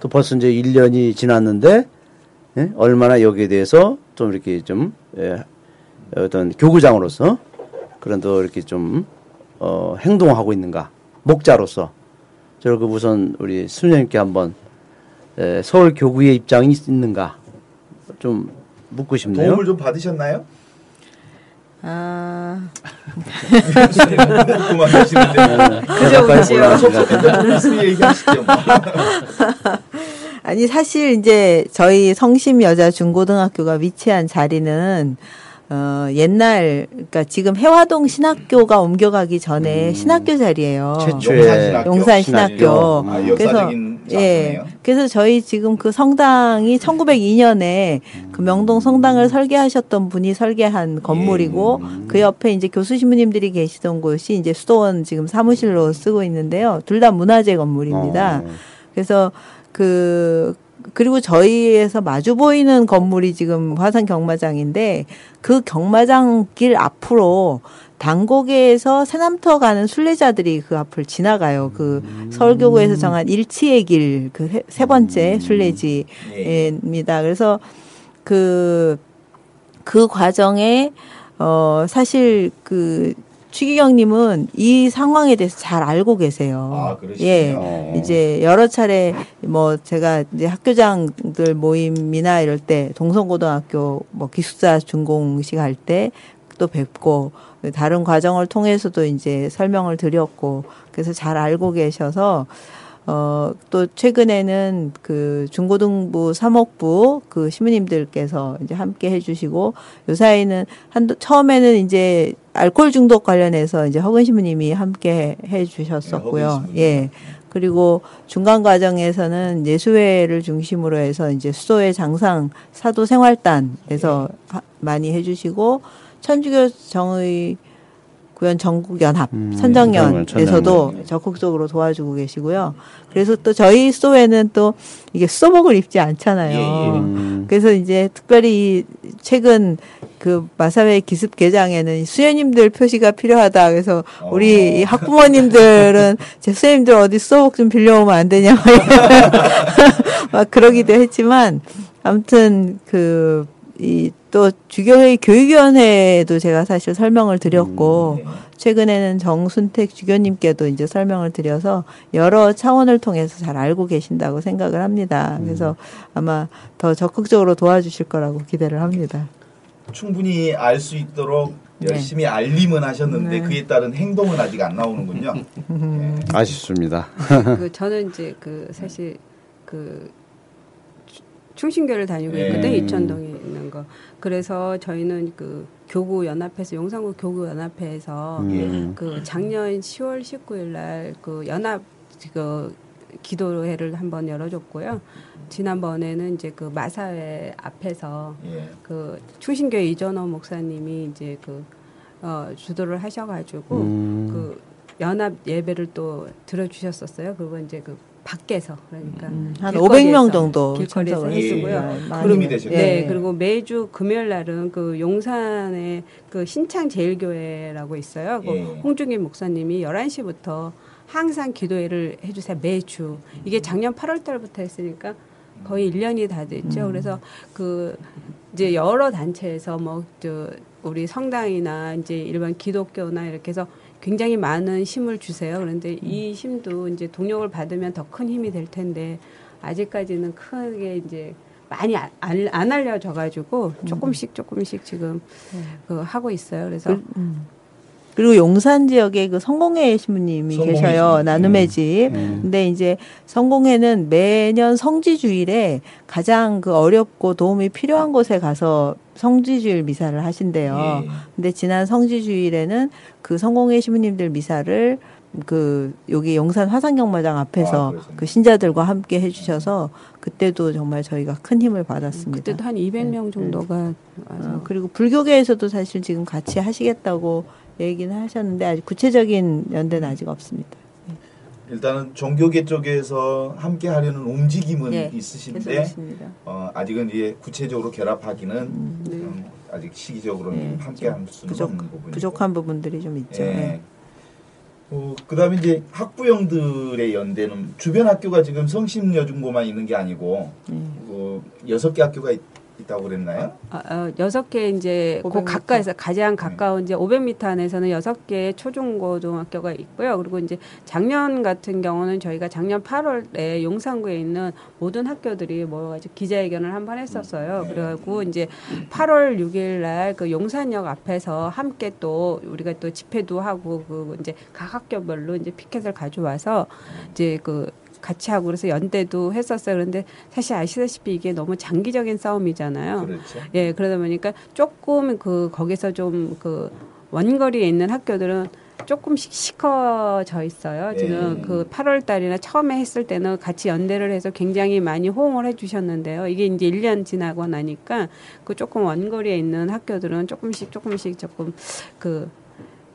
또 벌써 이제 1년이 지났는데 예? 얼마나 여기에 대해서 좀 이렇게 좀 예, 어떤 교구장으로서 그런 또 이렇게 좀 어, 행동하고 있는가 목자로서 저를 그 우선 우리 수녀님께 한번 에, 서울 교구의 입장이 있는가 좀 묻고 싶네요. 도움을 좀 받으셨나요? 아, 하시는데. 그죠, 그죠. 아니 사실 이제 저희 성심 여자 중고등학교가 위치한 자리는 어 옛날 그러니까 지금 해화동 신학교가 옮겨가기 전에 신학교 자리예요. 최초의 용산 신학교. 아, 그래서 예. 그래서 저희 지금 그 성당이 1902년에 그 명동 성당을 설계하셨던 분이 설계한 건물이고 그 옆에 이제 교수 신부님들이 계시던 곳이 이제 수도원 지금 사무실로 쓰고 있는데요. 둘 다 문화재 건물입니다. 어. 그래서 그 그리고 저희에서 마주 보이는 건물이 지금 화산 경마장인데 그 경마장 길 앞으로 단곡에서 새남터 가는 순례자들이 그 앞을 지나가요. 그 서울교구에서 정한 일치의 길 그 세 번째 순례지입니다. 그래서 그, 그 과정에, 어, 사실 그, 추기경님은 이 상황에 대해서 잘 알고 계세요. 아, 그러시군요. 예. 어. 이제 여러 차례 뭐 제가 이제 학교장들 모임이나 이럴 때 동성고등학교 뭐 기숙사 준공식 할 때 또 뵙고 다른 과정을 통해서도 이제 설명을 드렸고 그래서 잘 알고 계셔서 어, 또 최근에는 그 중고등부 사목부 그 시민님들께서 이제 함께 해주시고 요 사이는 한 처음에는 이제 알코올 중독 관련해서 이제 허근 시민님이 함께 네, 해주셨었고요. 시민님. 예. 그리고 중간 과정에서는 예수회를 중심으로 해서 이제 수도의 장상 사도 생활단에서 하- 많이 해주시고 천주교 정의 구현 전국 연합 음, 선정연에서도 선정연. 적극적으로 도와주고 계시고요. 그래서 또 저희 수도에는 또 이게 수도복을 입지 않잖아요. 예, 예. 음, 그래서 이제 특별히 최근 그 마사회 기습 개장에는 수녀님들 표시가 필요하다. 그래서 우리 이 학부모님들은 제 수녀님들 어디 수도복 좀 빌려오면 안 되냐 막 막 그러기도 했지만 아무튼 그이 또 주교회 교육위원회에도 제가 사실 설명을 드렸고 네. 최근에는 정순택 주교님께도 이제 설명을 드려서 여러 차원을 통해서 잘 알고 계신다고 생각을 합니다. 그래서 아마 더 적극적으로 도와주실 거라고 기대를 합니다. 충분히 알 수 있도록 네. 열심히 알림은 하셨는데 네. 그에 따른 행동은 아직 안 나오는군요. 예. 아쉽습니다. 그 저는 이제 그 사실 그 추- 충신교를 다니고 예. 있거든 음. 이천동에 거. 그래서 저희는 그 교구 연합회에서 용산구 교구 연합회에서 음. 그 작년 10월 19일 날 그 연합 그 기도회를 한번 열어줬고요. 지난번에는 이제 그 마사회 앞에서 예. 그 충신교회 이전호 목사님이 이제 그 어, 주도를 하셔가지고 음. 그 연합 예배를 또 들어주셨었어요. 그리고 이제 그 밖에서 그러니까 음, 한 길거리에서, 500명 정도 길거리에서 했고요. 큰 힘이 되셨네요. 네, 예. 그리고 매주 금요일 날은 그 용산에 그 신창 제일교회라고 있어요. 그 예. 홍중기 목사님이 11시부터 항상 기도회를 해주세요. 매주. 이게 작년 8월 달부터 했으니까 거의 1년이 다 됐죠. 그래서 그 이제 여러 단체에서 뭐 저 우리 성당이나 이제 일반 기독교나 이렇게 해서 굉장히 많은 힘을 주세요. 그런데 이 힘도 이제 동력을 받으면 더 큰 힘이 될 텐데 아직까지는 크게 이제 많이 안, 안- 안 알려져 가지고 조금씩 조금씩 지금 그 하고 있어요. 그래서 그, 음. 그리고 용산 지역에 그 성공회 신부님이 성공회 계셔요. 신부님. 나눔의 집. 음. 근데 이제 성공회는 매년 성지 주일에 가장 그 어렵고 도움이 필요한 곳에 가서 성지주일 미사를 하신대요. 예. 근데 지난 성지주일에는 그 성공회 신부님들 미사를 그 여기 용산 화산경마장 아, 앞에서 그러셨네. 그 신자들과 함께 해주셔서 그때도 정말 저희가 큰 힘을 받았습니다. 그때도 한 200명 정도가 와서 어, 그리고 불교계에서도 사실 지금 같이 하시겠다고 얘기는 하셨는데 아직 구체적인 연대는 아직 없습니다. 일단은 종교계 쪽에서 함께 하려는 움직임은 네, 있으신데. 어, 아직은 이제 구체적으로 결합하기는 네. 음, 아직 시기적으로는 네, 함께 할 수는 부족, 없는 부분이고. 부족한 부분들이 좀 있죠. 예. 네. 어, 그다음에 이제 학부형들의 연대는 주변 학교가 지금 성심여중고만 있는 게 아니고 네. 어, 여섯 개 학교가 있, 다고 그랬나요? 아, 어, 여섯 개 이제 그 500m. 가까이서 가장 가까운 이제 500m 안에서는 여섯 개 초중고등학교가 있고요. 그리고 이제 작년 같은 경우는 저희가 작년 8월에 용산구에 있는 모든 학교들이 모여가지고 기자회견을 한 번 했었어요. 네. 그래갖고 이제 8월 6일 날 그 용산역 앞에서 함께 또 우리가 또 집회도 하고 그 이제 각 학교별로 이제 피켓을 가져와서 이제 그 같이 하고 그래서 연대도 했었어요. 그런데 사실 아시다시피 이게 너무 장기적인 싸움이잖아요. 그렇죠. 예, 그러다 보니까 조금 그 거기서 좀 그 원거리에 있는 학교들은 조금씩 시커져 있어요. 지금 예. 그 8월 달이나 처음에 했을 때는 같이 연대를 해서 굉장히 많이 호응을 해 주셨는데요. 이게 이제 1년 지나고 나니까 그 조금 원거리에 있는 학교들은 조금씩 조금씩 조금 그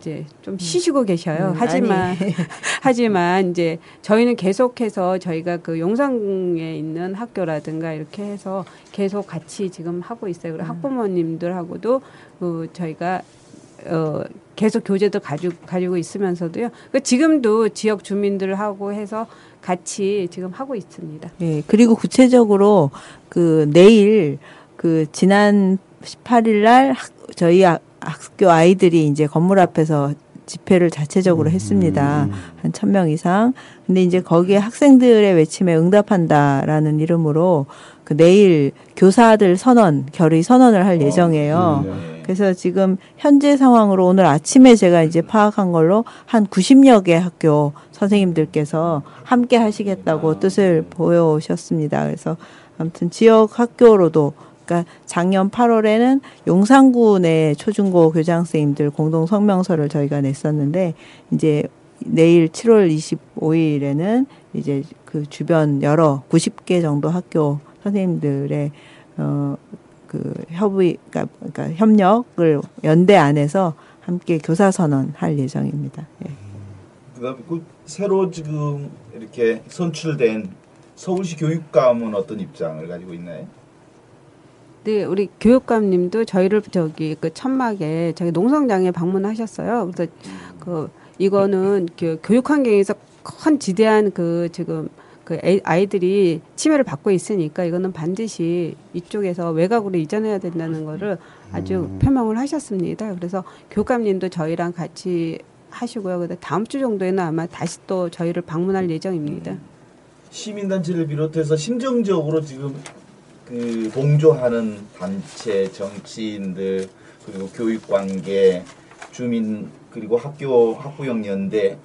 이제 좀 쉬시고 계셔요. 음, 하지만 하지만 이제 저희는 계속해서 저희가 그 용산에 있는 학교라든가 이렇게 해서 계속 같이 지금 하고 있어요. 그리고 학부모님들하고도 그 저희가 어 계속 교재도 가지고 가지고 있으면서도요. 그 지금도 지역 주민들하고 해서 같이 지금 하고 있습니다. 예, 그리고 구체적으로 그 내일 그 지난 18일 날 학, 저희 학- 학교 아이들이 이제 건물 앞에서 집회를 자체적으로 했습니다. 한 천 명 이상. 근데 이제 거기에 학생들의 외침에 응답한다라는 이름으로 그 내일 교사들 선언, 결의 선언을 할 예정이에요. 네. 그래서 지금 현재 상황으로 오늘 아침에 제가 이제 파악한 걸로 한 90여 개 학교 선생님들께서 함께 하시겠다고 뜻을 보여오셨습니다. 그래서 아무튼 지역 학교로도 그러니까 작년 8월에는 용산구 내 초중고 교장 선생님들 공동 성명서를 저희가 냈었는데 이제 내일 7월 25일에는 이제 그 주변 여러 90개 정도 학교 선생님들의 어그 협의 그러니까, 그러니까 협력을 연대 안에서 함께 교사 선언할 예정입니다. 예. 그 새로 지금 이렇게 선출된 서울시 교육감은 어떤 입장을 가지고 있나요? 네, 우리 교육감님도 저희를 저기 그 천막에 저기 농성장에 방문하셨어요. 그래서 그 이거는 그 교육 환경에서 큰 지대한 그 지금 그 애- 아이들이 치매를 받고 있으니까 이거는 반드시 이쪽에서 외곽으로 이전해야 된다는 거를 아주 표명을 하셨습니다. 그래서 교육감님도 저희랑 같이 하시고요. 근데 다음 주 정도에는 아마 다시 또 저희를 방문할 예정입니다. 시민단체를 비롯해서 심정적으로 지금 그 동조하는 단체, 정치인들 그리고 교육관계, 주민 그리고 학교 학부형 연대.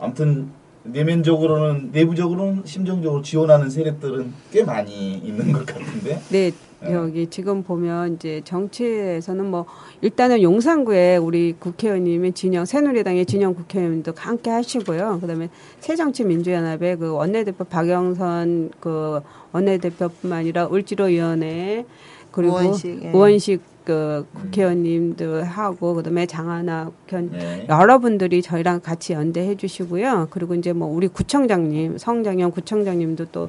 아무튼 내면적으로는 내부적으로는 심정적으로 지원하는 세력들은 꽤 많이 있는 것 같은데. 네, 네. 여기 지금 보면 이제 정치에서는 뭐 일단은 용산구에 우리 국회의원님이 진영 새누리당의 진영 국회의원도 함께 하시고요. 그다음에 새정치민주연합의 그 원내대표 박영선 그 원내대표뿐만 아니라 을지로위원회 그리고 우원식, 예. 우원식 그 국회의원님들 하고 그다음에 장하나 국회의원 네. 여러분들이 저희랑 같이 연대해 주시고요. 그리고 이제 뭐 우리 구청장님, 성장현 구청장님도 또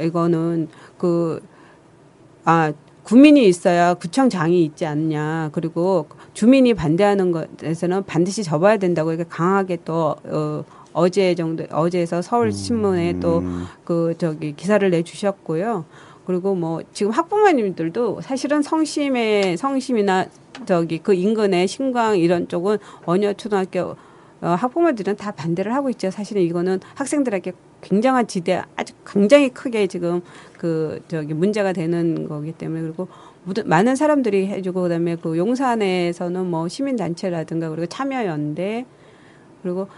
이거는 그, 아, 국민이 있어야 구청장이 있지 않냐. 그리고 주민이 반대하는 것에서는 반드시 접어야 된다고 이렇게 강하게 또, 어, 어제 정도, 어제에서 서울 신문에 또그 저기 기사를 내 주셨고요. 그리고 뭐 지금 학부모님들도 사실은 성심의 성심이나 저기 그 인근의 신광 이런 쪽은 원효 초등학교 어, 학부모들은 다 반대를 하고 있죠. 사실은 이거는 학생들에게 굉장한 지대 아주 굉장히 크게 지금 그 저기 문제가 되는 거기 때문에 그리고 모든 많은 사람들이 해주고 그다음에 그 용산에서는 뭐 시민 단체라든가 그리고 참여연대 그리고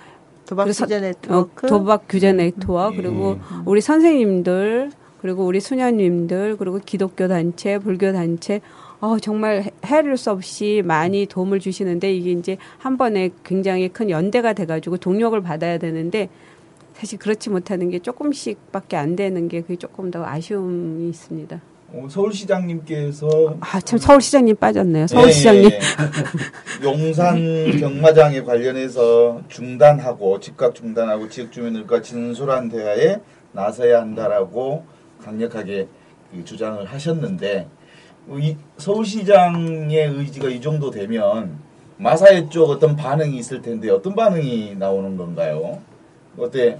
도박 규제 어, 네트워크? 도박 규제 네트워크 그리고 우리 선생님들 그리고 우리 수녀님들 그리고 기독교 단체 불교 단체 어 정말 해- 헤아릴 수 없이 많이 도움을 주시는데 이게 이제 한 번에 굉장히 큰 연대가 돼가지고 동력을 받아야 되는데 사실 그렇지 못하는 게 조금씩밖에 안 되는 게 그게 조금 더 아쉬움이 있습니다. 어, 서울시장님께서 아참 서울시장님 빠졌네요. 서울시장님. 예, 예, 예. 용산 경마장에 관련해서 중단하고 즉각 중단하고 지역 주민들과 진솔한 대화에 나서야 한다라고 강력하게 그 주장을 하셨는데 서울시장의 의지가 이 정도 되면 마사회 쪽 어떤 반응이 있을 텐데 어떤 반응이 나오는 건가요? 어때?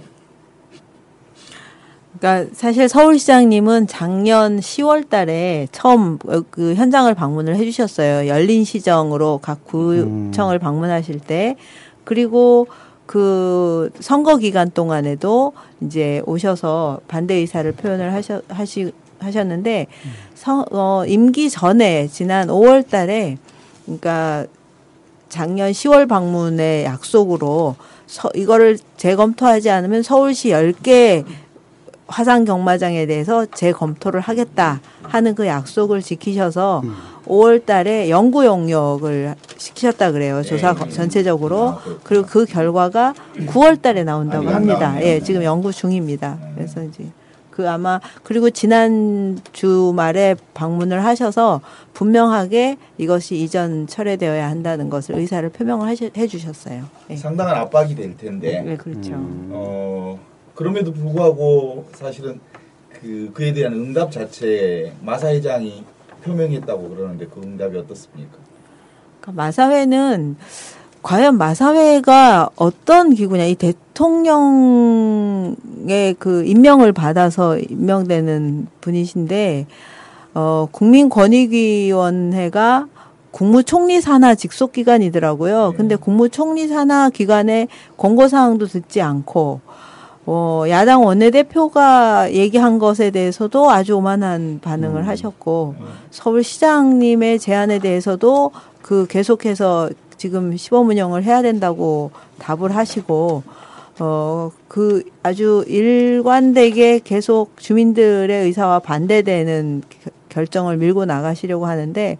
그러니까 사실 서울시장님은 작년 10월 달에 처음 어, 그 현장을 방문을 해주셨어요. 열린 시정으로 각 구청을 방문하실 때. 그리고 그 선거 기간 동안에도 이제 오셔서 반대 의사를 표현을 하셔, 하시, 하셨는데, 성, 어, 임기 전에 지난 5월 달에, 그러니까 작년 10월 방문의 약속으로 서, 이거를 재검토하지 않으면 서울시 10개 화상 경마장에 대해서 재검토를 하겠다 하는 그 약속을 지키셔서 5월 달에 연구 용역을 시키셨다 그래요. 조사 거- 전체적으로. 아, 그렇구나. 그리고 그 결과가 9월 달에 나온다고 합니다. 예, 지금 연구 중입니다. 그래서 이제 그 아마 그리고 지난 주말에 방문을 하셔서 분명하게 이것이 이전 철회되어야 한다는 것을 의사를 표명을 하시, 해주셨어요. 예. 상당한 압박이 될 텐데 네, 그렇죠. 어, 그럼에도 불구하고 사실은 그 그에 대한 응답 자체에 마사 회장이 표명했다고 그러는데 그 응답이 어떻습니까? 그러니까 마사회는 과연 마사회가 어떤 기구냐? 이 대통령의 그 임명을 받아서 임명되는 분이신데 어 국민권익위원회가 국무총리 산하 직속 기관이더라고요. 근데 국무총리 산하 기관의 권고 사항도 듣지 않고 어 야당 원내대표가 얘기한 것에 대해서도 아주 오만한 반응을 하셨고 서울시장님의 제안에 대해서도 그 계속해서 지금 시범 운영을 해야 된다고 답을 하시고 어 그 아주 일관되게 계속 주민들의 의사와 반대되는 겨- 결정을 밀고 나가시려고 하는데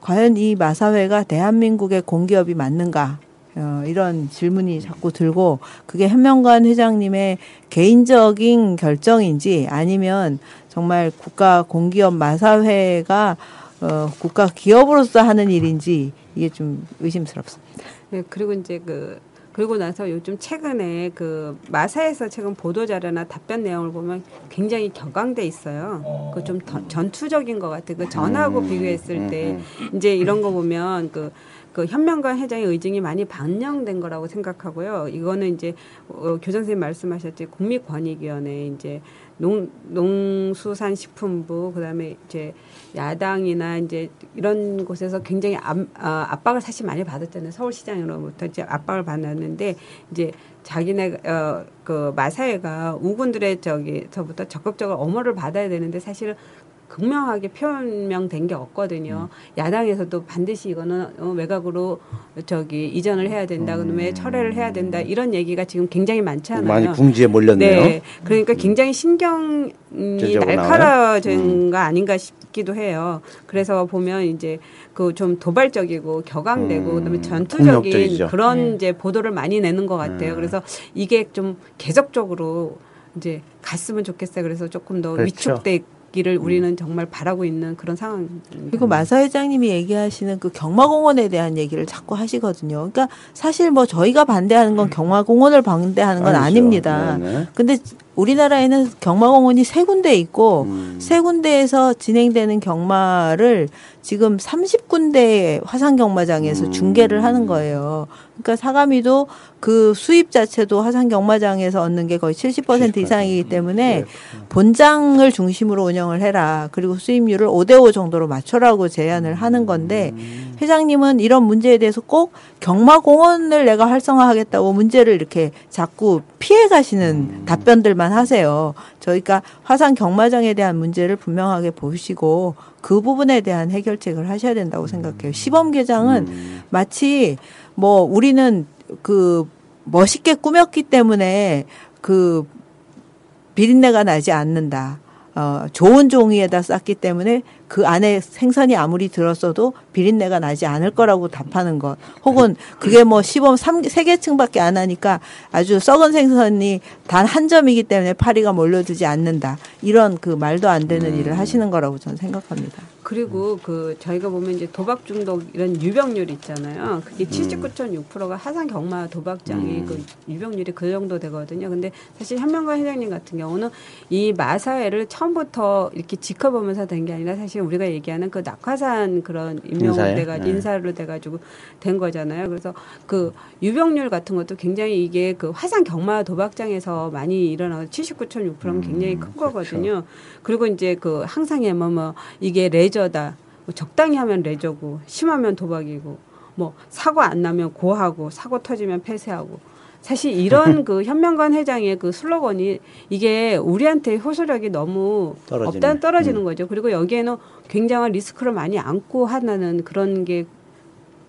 과연 이 마사회가 대한민국의 공기업이 맞는가? 어, 이런 질문이 자꾸 들고 그게 현명관 회장님의 개인적인 결정인지 아니면 정말 국가 공기업 마사회가 어, 국가 기업으로서 하는 일인지 이게 좀 의심스럽습니다. 네, 그리고 이제 그 그리고 나서 요즘 최근에 그 마사에서 최근 보도 자료나 답변 내용을 보면 굉장히 격앙돼 있어요. 어. 그좀 전투적인 것 같아요. 그 전하고 음, 비교했을 음, 때 음. 이제 이런 거 보면 그. 그 현명관 회장의 의중이 많이 반영된 거라고 생각하고요. 이거는 이제 어, 교장 선생님 말씀하셨지 국민권익위원회 이제 농 농수산식품부 그다음에 이제 야당이나 이제 이런 곳에서 굉장히 압, 아, 압박을 사실 많이 받았잖아요. 서울시장으로부터 이제 압박을 받았는데 이제 자기네 어, 그 마사회가 우군들의 저기서부터 적극적으로 엄호를 받아야 되는데 사실은 극명하게 표명된 게 없거든요. 야당에서도 반드시 이거는 어, 외곽으로 저기 이전을 해야 된다. 그다음에 철회를 해야 된다. 이런 얘기가 지금 굉장히 많잖아요. 많이 궁지에 몰렸네요. 네. 그러니까 굉장히 신경이 날카로워진 음. 거 아닌가 싶기도 해요. 그래서 보면 이제 그 좀 도발적이고 격앙되고 음, 그다음에 전투적인 폭력적이죠. 그런 네. 이제 보도를 많이 내는 것 같아요. 음. 그래서 이게 좀 계속적으로 이제 갔으면 좋겠어요. 그래서 조금 더 그렇죠. 위축돼 기를 우리는 정말 바라고 있는 그런 상황입니다. 그리고 마사 회장님이 얘기하시는 그 경마공원에 대한 얘기를 자꾸 하시거든요. 그러니까 사실 뭐 저희가 반대하는 건 경마공원을 반대하는 건 아니죠. 아닙니다. 네네. 근데 우리나라에는 경마공원이 세 군데 있고 음. 세 군데에서 진행되는 경마를 지금 30군데 화상 경마장에서 음. 중계를 하는 거예요. 그러니까 사가미도 그 수입 자체도 화상 경마장에서 얻는 게 거의 70% 이상이기 때문에 네. 본장을 중심으로 운영을 해라. 그리고 수입률을 5대 5 정도로 맞춰라고 제안을 하는 건데 음. 회장님은 이런 문제에 대해서 꼭 경마공원을 내가 활성화하겠다고 문제를 이렇게 자꾸 피해 가시는 답변들만 하세요. 저희가 화상 경마장에 대한 문제를 분명하게 보시고 그 부분에 대한 해결책을 하셔야 된다고 생각해요. 시범 개장은 음. 마치 뭐 우리는 그 멋있게 꾸몄기 때문에 그 비린내가 나지 않는다. 어, 좋은 종이에다 쌌기 때문에 그 안에 생선이 아무리 들었어도 비린내가 나지 않을 거라고 답하는 것. 혹은 그게 뭐 시범 3, 3계층밖에 안 하니까 아주 썩은 생선이 단 한 점이기 때문에 파리가 몰려들지 않는다. 이런 그 말도 안 되는 일을 하시는 거라고 저는 생각합니다. 그리고 그 저희가 보면 이제 도박 중독 이런 유병률 있잖아요. 그게 79.6%가 하상 경마 도박장이 음. 그 유병률이 그 정도 되거든요. 근데 사실 현명관 회장님 같은 경우는 이 마사회를 처음부터 이렇게 지켜보면서 된 게 아니라 사실 우리가 얘기하는 그 낙하산 그런? 임명돼가 네. 인사로 돼가지고 된 거잖아요. 그래서 그 유병률 같은 것도 굉장히 이게 그 화상 경마 도박장에서 많이 일어나서 79.6%면 굉장히 큰 거거든요. 그리고 이제 그 항상 뭐, 뭐, 이게 레저다. 뭐 적당히 하면 레저고, 심하면 도박이고, 뭐, 사고 안 나면 고하고, 사고 터지면 폐쇄하고. 사실 이런 그 현명관 회장의 그 슬로건이 이게 우리한테 호소력이 너무 떨어지네. 없단 떨어지는 음. 거죠. 그리고 여기에는 굉장한 리스크를 많이 안고 하는 그런 게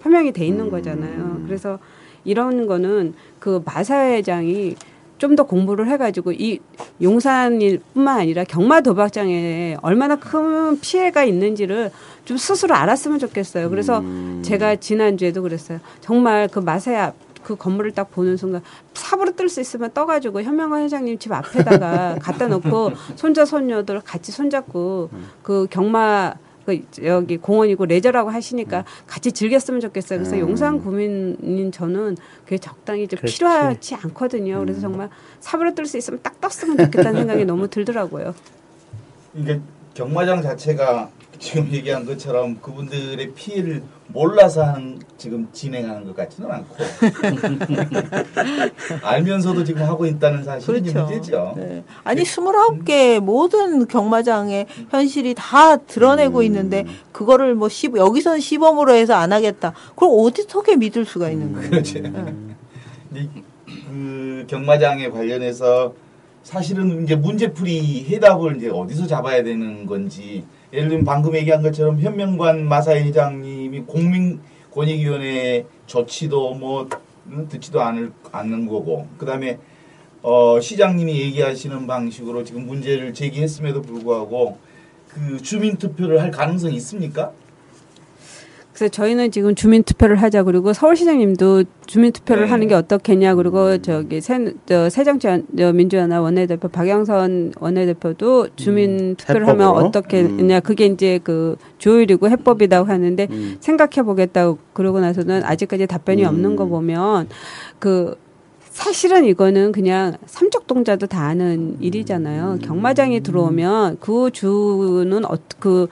표명이 돼 있는 음. 거잖아요. 그래서 이런 거는 그 마사 회장이 좀 더 공부를 해가지고 이 용산뿐만 아니라 경마 도박장에 얼마나 큰 피해가 있는지를 좀 스스로 알았으면 좋겠어요. 그래서 음. 제가 지난주에도 그랬어요. 정말 그 마사의 앞, 그 건물을 딱 보는 순간 삽으로 뜰 수 있으면 떠가지고 현명관 회장님 집 앞에다가 갖다 놓고 손자 손녀들 같이 손잡고 그 경마 그 여기 공원이고 레저라고 하시니까 같이 즐겼으면 좋겠어요. 그래서 음. 용산 구민인 저는 그게 적당히 좀 그렇지. 필요하지 않거든요. 그래서 정말 삽으로 뜰 수 있으면 딱 떴으면 좋겠다는 생각이 너무 들더라고요. 이게 경마장 자체가 지금 얘기한 것처럼 그분들의 피해를 몰라서 하는 지금 진행하는 것 같지는 않고 알면서도 지금 하고 있다는 사실이 이 문제죠. 네. 아니, 29개 모든 경마장의 현실이 다 드러내고 음. 있는데, 그거를 뭐, 시, 여기서는 시범으로 해서 안 하겠다. 그럼 어떻게 믿을 수가 있는 거예요? 그렇지. 이- 그 경마장에 관련해서 사실은 이제 문제풀이 해답을 이제 어디서 잡아야 되는 건지 예를 들면 방금 얘기한 것처럼 현명관 마사 회장님이 국민권익위원회 조치도 뭐 음, 듣지도 않을 않는 거고 그다음에 어 시장님이 얘기하시는 방식으로 지금 문제를 제기했음에도 불구하고 그 주민 투표를 할 가능성이 있습니까? 그래서 저희는 지금 주민 투표를 하자 그리고 서울시장님도 주민 투표를 네. 하는 게 어떻겠냐 그리고 저기 새, 저 새정치 민주연합 원내대표 박영선 원내대표도 주민 투표를 하면 해법으로? 어떻겠냐 그게 이제 그 조율이고 해법이라고 하는데 음. 생각해 보겠다고 그러고 나서는 아직까지 답변이 음. 없는 거 보면 그 사실은 이거는 그냥 삼척동자도 다 아는 일이잖아요. 경마장이 들어오면 그 주는 어, 그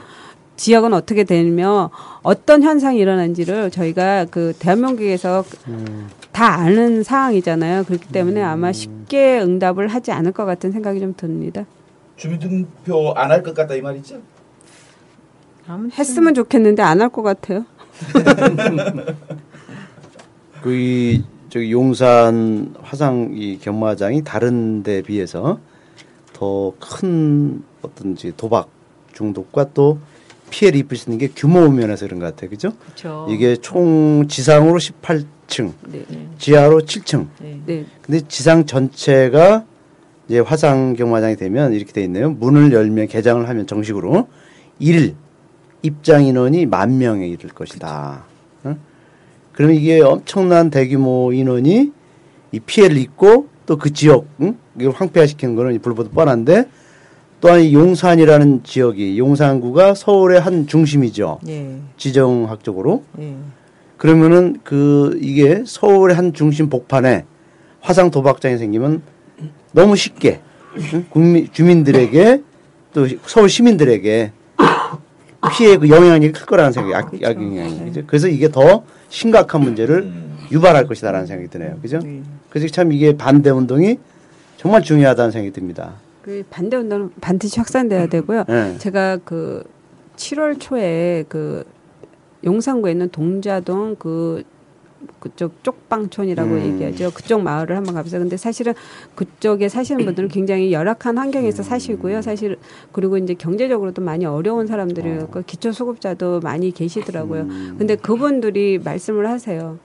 지역은 어떻게 되며 어떤 현상이 일어난지를 저희가 그 대한민국에서 음. 다 아는 상황이잖아요. 그렇기 때문에 아마 쉽게 응답을 하지 않을 것 같은 생각이 좀 듭니다. 주민 투표 안 할 것 같다 이 말이죠? 했으면 좋겠는데 안 할 것 같아요. 그이 저기 용산 화상 이 경마장이 다른 데 비해서 더 큰 어떤 이제 도박 중독과 또 피해를 입을 수 있는 게 규모 면에서 그런 것 같아요. 그죠? 이게 총 지상으로 18층, 네. 지하로 7층. 네. 근데 지상 전체가 이제 화상 경마장이 되면 이렇게 돼 있네요. 문을 열면 개장을 하면 정식으로 일 입장 인원이 만 명에 이를 것이다. 어? 그러면 이게 엄청난 대규모 인원이 이 피해를 입고 또 그 지역 응? 황폐화시키는 거는 불보듯 뻔한데 또한 이 용산이라는 지역이 용산구가 서울의 한 중심이죠. 예. 지정학적으로. 예. 그러면은 그 이게 서울의 한 중심 복판에 화상 도박장이 생기면 너무 쉽게 응? 국민 주민들에게 또 서울 시민들에게 피해 그 영향이 클 거라는 생각이 악, 악 영향이 그죠. 그래서 이게 더 심각한 문제를 음. 유발할 것이다라는 생각이 드네요. 그죠? 예. 그래서 참 이게 반대 운동이 정말 중요하다는 생각이 듭니다. 그 반대 운동은 반드시 확산돼야 되고요. 예. 제가 그 7월 초에 그 용산구에 있는 동자동 그 그쪽 쪽방촌이라고 음. 얘기하죠. 그쪽 마을을 한번 가봤어요. 근데 사실은 그쪽에 사시는 분들은 굉장히 열악한 환경에서 사시고요. 사실 그리고 이제 경제적으로도 많이 어려운 사람들이 그 기초 수급자도 많이 계시더라고요. 근데 그분들이 말씀을 하세요.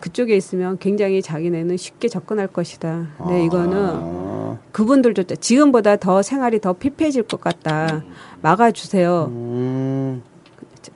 그쪽에 있으면 굉장히 자기네는 쉽게 접근할 것이다. 근데 이거는 아, 그분들도 지금보다 더 생활이 더 피폐해질 것 같다. 막아주세요. 음,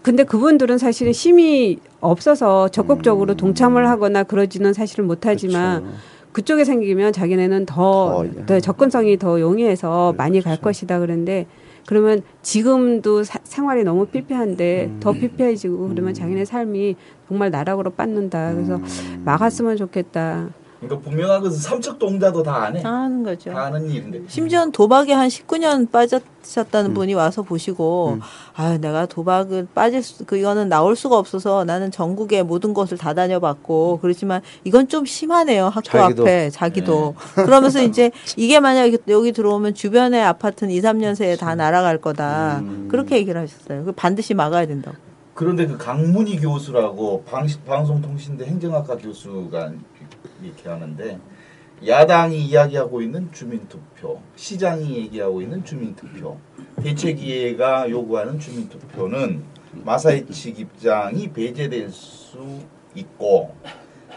근데 그분들은 사실은 힘이 없어서 적극적으로 동참을 하거나 그러지는 사실은 못하지만 그렇죠. 그쪽에 생기면 자기네는 더, 더, 더 접근성이 더 용이해서 많이 갈 그렇죠. 것이다. 그런데 그러면 지금도 사- 생활이 너무 피폐한데 더 피폐해지고 그러면 자기네 삶이 정말 나락으로 빠는다. 그래서 막았으면 좋겠다. 그러니까 분명한 것은 삼척 동자도 다안 해. 다 하는 거죠. 다 아는 일인데. 심지어 도박에 한 19년 음. 빠졌었다는 분이 와서 보시고 아 내가 도박을 빠질 수그 이거는 나올 수가 없어서 나는 전국의 모든 곳을 다 다녀봤고 그렇지만 이건 좀 심하네요 학교 자기도. 앞에 자기도 그러면서 이제 이게 만약 여기 들어오면 주변의 아파트는 2, 3년 새에 다 날아갈 거다 음. 그렇게 얘기를 하셨어요. 그 반드시 막아야 된다고. 그런데 그 강문희 교수라고 방, 방송통신대 행정학과 교수가 이렇게 하는데 야당이 이야기하고 있는 주민투표, 시장이 얘기하고 있는 주민투표, 대책위회가 요구하는 주민투표는 마사회 측 입장이 배제될 수 있고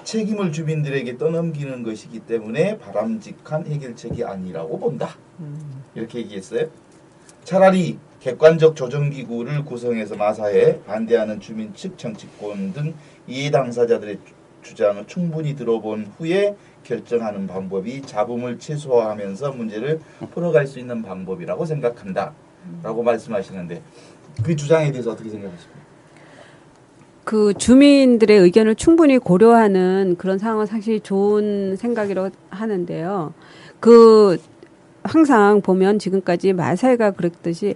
책임을 주민들에게 떠넘기는 것이기 때문에 바람직한 해결책이 아니라고 본다. 이렇게 얘기했어요. 차라리 객관적 조정기구를 구성해서 마사에 반대하는 주민 측 정치권 등 이해 당사자들의 주- 주장을 충분히 들어본 후에 결정하는 방법이 잡음을 최소화하면서 문제를 풀어갈 수 있는 방법이라고 생각한다. 라고 말씀하시는데 그 주장에 대해서 어떻게 생각하십니까? 그 주민들의 의견을 충분히 고려하는 그런 상황은 사실 좋은 생각이라고 하는데요. 그 항상 보면 지금까지 마사회가 그랬듯이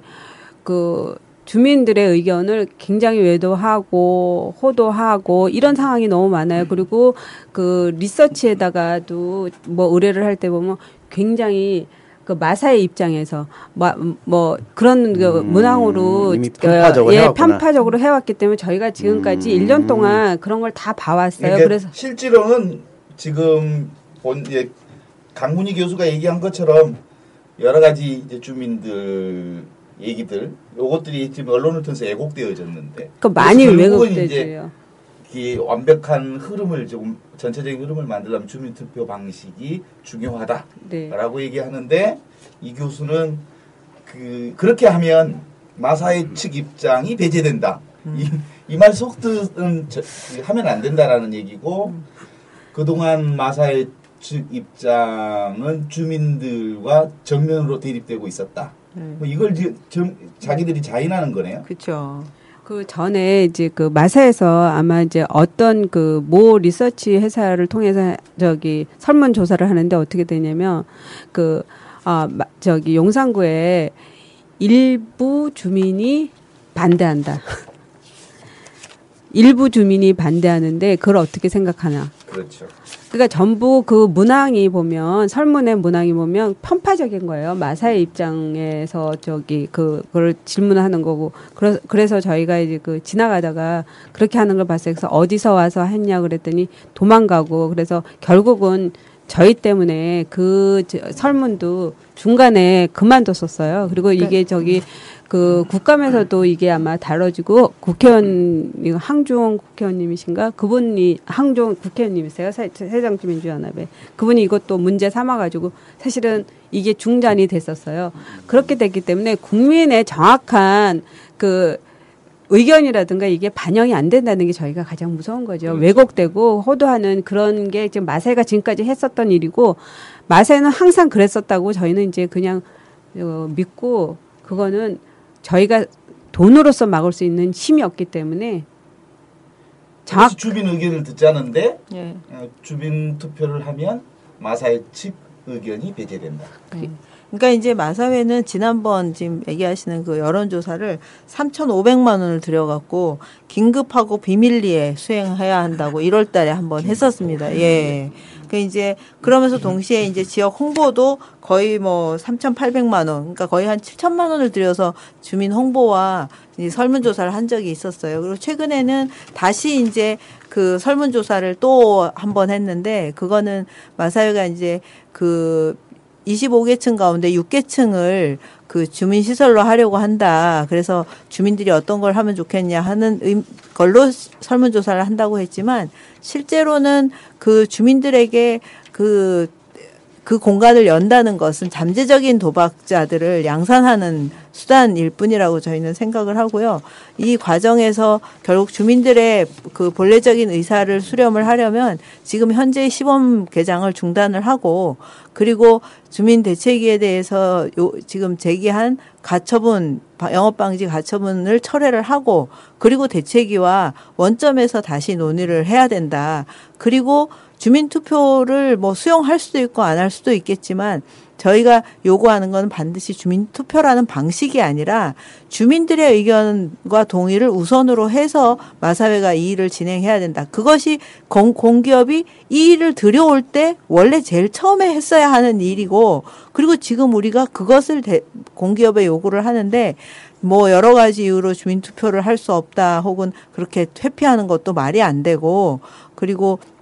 그 주민들의 의견을 굉장히 외도하고 호도하고 이런 상황이 너무 많아요. 그리고 그 리서치에다가도 뭐 의뢰를 할 때 보면 굉장히 그 마사의 입장에서 뭐, 뭐 그런 그 음, 문항으로 이미 편파적으로 예, 해왔구나. 편파적으로 해왔기 때문에 저희가 지금까지 음. 1년 동안 그런 걸 다 봐왔어요. 그러니까 그래서 실제로는 지금 본 예, 강문희 교수가 얘기한 것처럼 여러 가지 이제 주민들 얘기들 요것들이 지금 언론을 통해서 애곡되어졌는데 그 많이 왜곡되죠. 이 완벽한 흐름을 조금 전체적인 흐름을 만들려면 주민투표 방식이 중요하다라고 네. 얘기하는데 이 교수는 그 그렇게 하면 마사회 측 입장이 배제된다. 이말 속뜻은 저- 그 하면 안 된다라는 얘기고 그동안 마사회 측 입장은 주민들과 정면으로 대립되고 있었다. 뭐 이걸 지- 정- 자기들이 자인하는 거네요. 그렇죠. 그 전에 이제 그 마사에서 아마 이제 어떤 그 모 리서치 회사를 통해서 저기 설문 조사를 하는데 어떻게 되냐면 그 아, 마- 저기 용산구에 일부 주민이 반대한다. 일부 주민이 반대하는데 그걸 어떻게 생각하나? 그렇죠. 그러니까 전부 그 문항이 보면 설문의 문항이 보면 편파적인 거예요. 마사의 입장에서 저기 그 그걸 질문하는 거고 그래, 그래서 저희가 이제 그 지나가다가 그렇게 하는 걸 봤어요. 그래서 어디서 와서 했냐 그랬더니 도망가고 그래서 결국은 저희 때문에 그 저- 설문도 중간에 그만뒀었어요. 그리고 이게 저기 그 국감에서도 이게 아마 다뤄지고 국회의원 이거 항종 국회의원님이신가 그분이 항종 국회의원님이세요 새- 새정치 민주연합에 그분이 이것도 문제 삼아가지고 사실은 이게 중단이 됐었어요. 그렇게 됐기 때문에 국민의 정확한 그 의견이라든가 이게 반영이 안 된다는 게 저희가 가장 무서운 거죠. 왜곡되고 호도하는 그런 게 지금 마세가 지금까지 했었던 일이고 마세는 항상 그랬었다고 저희는 이제 그냥 어, 믿고 그거는 저희가 돈으로서 막을 수 있는 힘이 없기 때문에 정확 주민 의견을 듣자는데 예. 어, 주민 투표를 하면 마사회 측 의견이 배제된다. 그러니까 이제 마사회는 지난번 지금 얘기하시는 그 여론조사를 3,500만 원을 들여갖고 긴급하고 비밀리에 수행해야 한다고 1월 달에 한번 했었습니다. 예. 그 이제 그러면서 동시에 이제 지역 홍보도 거의 뭐 3,800만 원, 그러니까 거의 한 7천만 원을 들여서 주민 홍보와 이 설문조사를 한 적이 있었어요. 그리고 최근에는 다시 이제 그 설문조사를 또 한 번 했는데 그거는 마사회가 이제 그 25개층 가운데 6개층을 그 주민 시설로 하려고 한다. 그래서 주민들이 어떤 걸 하면 좋겠냐 하는 의- 걸로 설문조사를 한다고 했지만 실제로는 그 주민들에게 그, 그 공간을 연다는 것은 잠재적인 도박자들을 양산하는 수단일 뿐이라고 저희는 생각을 하고요. 이 과정에서 결국 주민들의 그 본래적인 의사를 수렴을 하려면 지금 현재 시범 개장을 중단을 하고 그리고 주민 대책위에 대해서 요 지금 제기한 가처분 바- 영업 방지 가처분을 철회를 하고 그리고 대책위와 원점에서 다시 논의를 해야 된다. 그리고 주민 투표를 뭐 수용할 수도 있고 안 할 수도 있겠지만 저희가 요구하는 건 반드시 주민 투표라는 방식이 아니라 주민들의 의견과 동의를 우선으로 해서 마사회가 이 일을 진행해야 된다. 그것이 공, 공기업이 이 일을 들여올 때 원래 제일 처음에 했어야 하는 일이고 그리고 지금 우리가 그것을 대, 공기업에 요구를 하는데 뭐 여러 가지 이유로 주민 투표를 할 수 없다 혹은 그렇게 회피하는 것도 말이 안 되고 그리고 뭐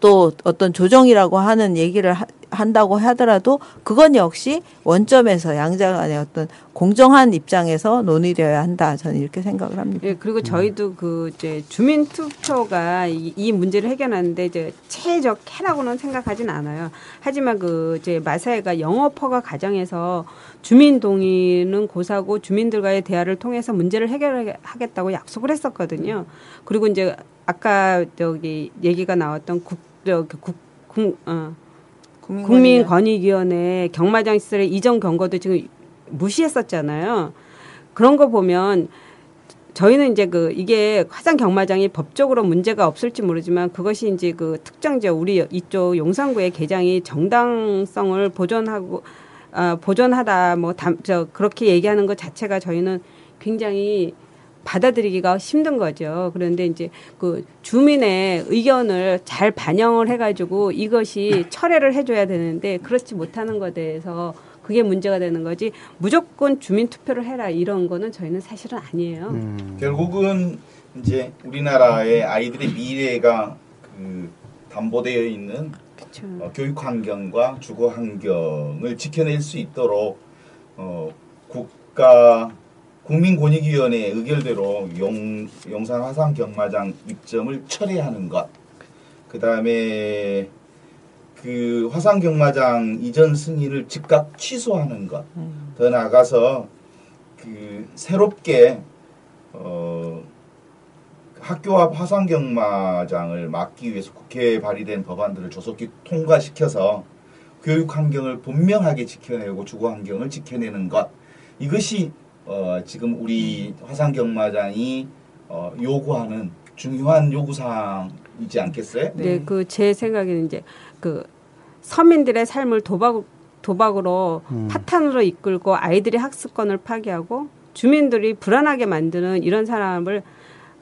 또 어떤 조정이라고 하는 얘기를 하, 한다고 하더라도 그건 역시 원점에서 양자 간의 어떤 공정한 입장에서 논의되어야 한다. 저는 이렇게 생각을 합니다. 예, 그리고 저희도 그 이제 주민 투표가 이, 이 문제를 해결하는데 이제 최적 해라고는 생각하진 않아요. 하지만 그 이제 마사회가 영업 허가 과정에서 주민 동의는 고사고 주민들과의 대화를 통해서 문제를 해결하겠다고 약속을 했었거든요. 그리고 이제 아까 저기 얘기가 나왔던 국, 저, 그 국, 국, 어, 국민권익위원회 경마장 시설의 이전 경고도 지금 무시했었잖아요. 그런 거 보면 저희는 이제 그 이게 화산 경마장이 법적으로 문제가 없을지 모르지만 그것이 이제 그 특정 지역 우리 이쪽 용산구의 개장이 정당성을 보존하고 아 보존하다 뭐저 그렇게 얘기하는 것 자체가 저희는 굉장히 받아들이기가 힘든 거죠. 그런데 이제 그 주민의 의견을 잘 반영을 해가지고 이것이 철회를 해줘야 되는데 그렇지 못하는 것에 대해서 그게 문제가 되는 거지 무조건 주민 투표를 해라 이런 거는 저희는 사실은 아니에요. 음. 결국은 이제 우리나라의 아이들의 미래가 그 담보되어 있는. 어, 교육 환경과 주거 환경을 지켜낼 수 있도록 어, 국가 국민권익위원회 의결대로 용, 용산 화산 경마장 입점을 철회하는 것. 그 다음에 그 화산 경마장 이전 승인을 즉각 취소하는 것. 더 나아가서 그 새롭게 어, 학교 앞 화산 경마장을 막기 위해서 국회에 발의된 법안들을 조속히 통과시켜서 교육 환경을 분명하게 지켜내고 주거 환경을 지켜내는 것 이것이 어, 지금 우리 화산 경마장이 어, 요구하는 중요한 요구 사항이지 않겠어요? 네, 그제 생각에는 이제 그 서민들의 삶을 도박 도박으로 파탄으로 이끌고 아이들의 학습권을 파괴하고 주민들이 불안하게 만드는 이런 사람을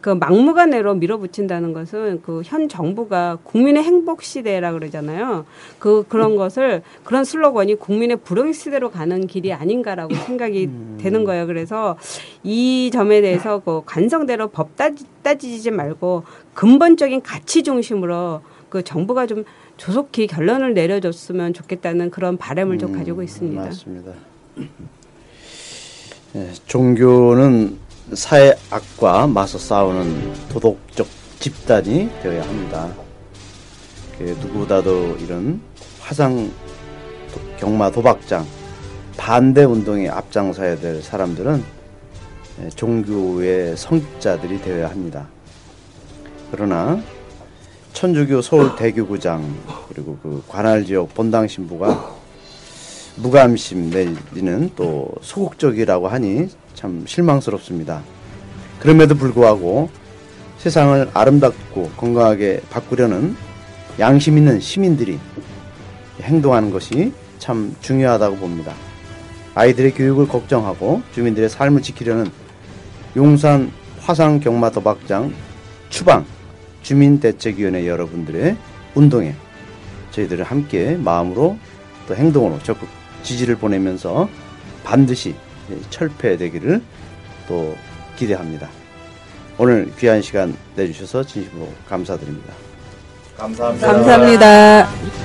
그 막무가내로 밀어붙인다는 것은 그 현 정부가 국민의 행복 시대라 그러잖아요. 그 그런 것을 그런 슬로건이 국민의 불행 시대로 가는 길이 아닌가라고 생각이 되는 거예요. 그래서 이 점에 대해서 그 관성대로 법 따지, 따지지 말고 근본적인 가치 중심으로 그 정부가 좀 조속히 결론을 내려줬으면 좋겠다는 그런 바람을 좀 가지고 있습니다. 맞습니다. 예, 종교는 사회 악과 맞서 싸우는 도덕적 집단이 되어야 합니다. 그 누구보다도 이런 화상 도- 경마 도박장 반대 운동에 앞장서야 될 사람들은 예, 종교의 성자들이 되어야 합니다. 그러나 천주교 서울 대교구장 그리고 그 관할 지역 본당 신부가 무감심 내지는 또 소극적이라고 하니 참 실망스럽습니다. 그럼에도 불구하고 세상을 아름답고 건강하게 바꾸려는 양심 있는 시민들이 행동하는 것이 참 중요하다고 봅니다. 아이들의 교육을 걱정하고 주민들의 삶을 지키려는 용산 화상 경마 도박장 추방 주민대책위원회 여러분들의 운동에 저희들은 함께 마음으로 또 행동으로 적극 지지를 보내면서 반드시 철폐되기를 또 기대합니다. 오늘 귀한 시간 내주셔서 진심으로 감사드립니다. 감사합니다. 감사합니다.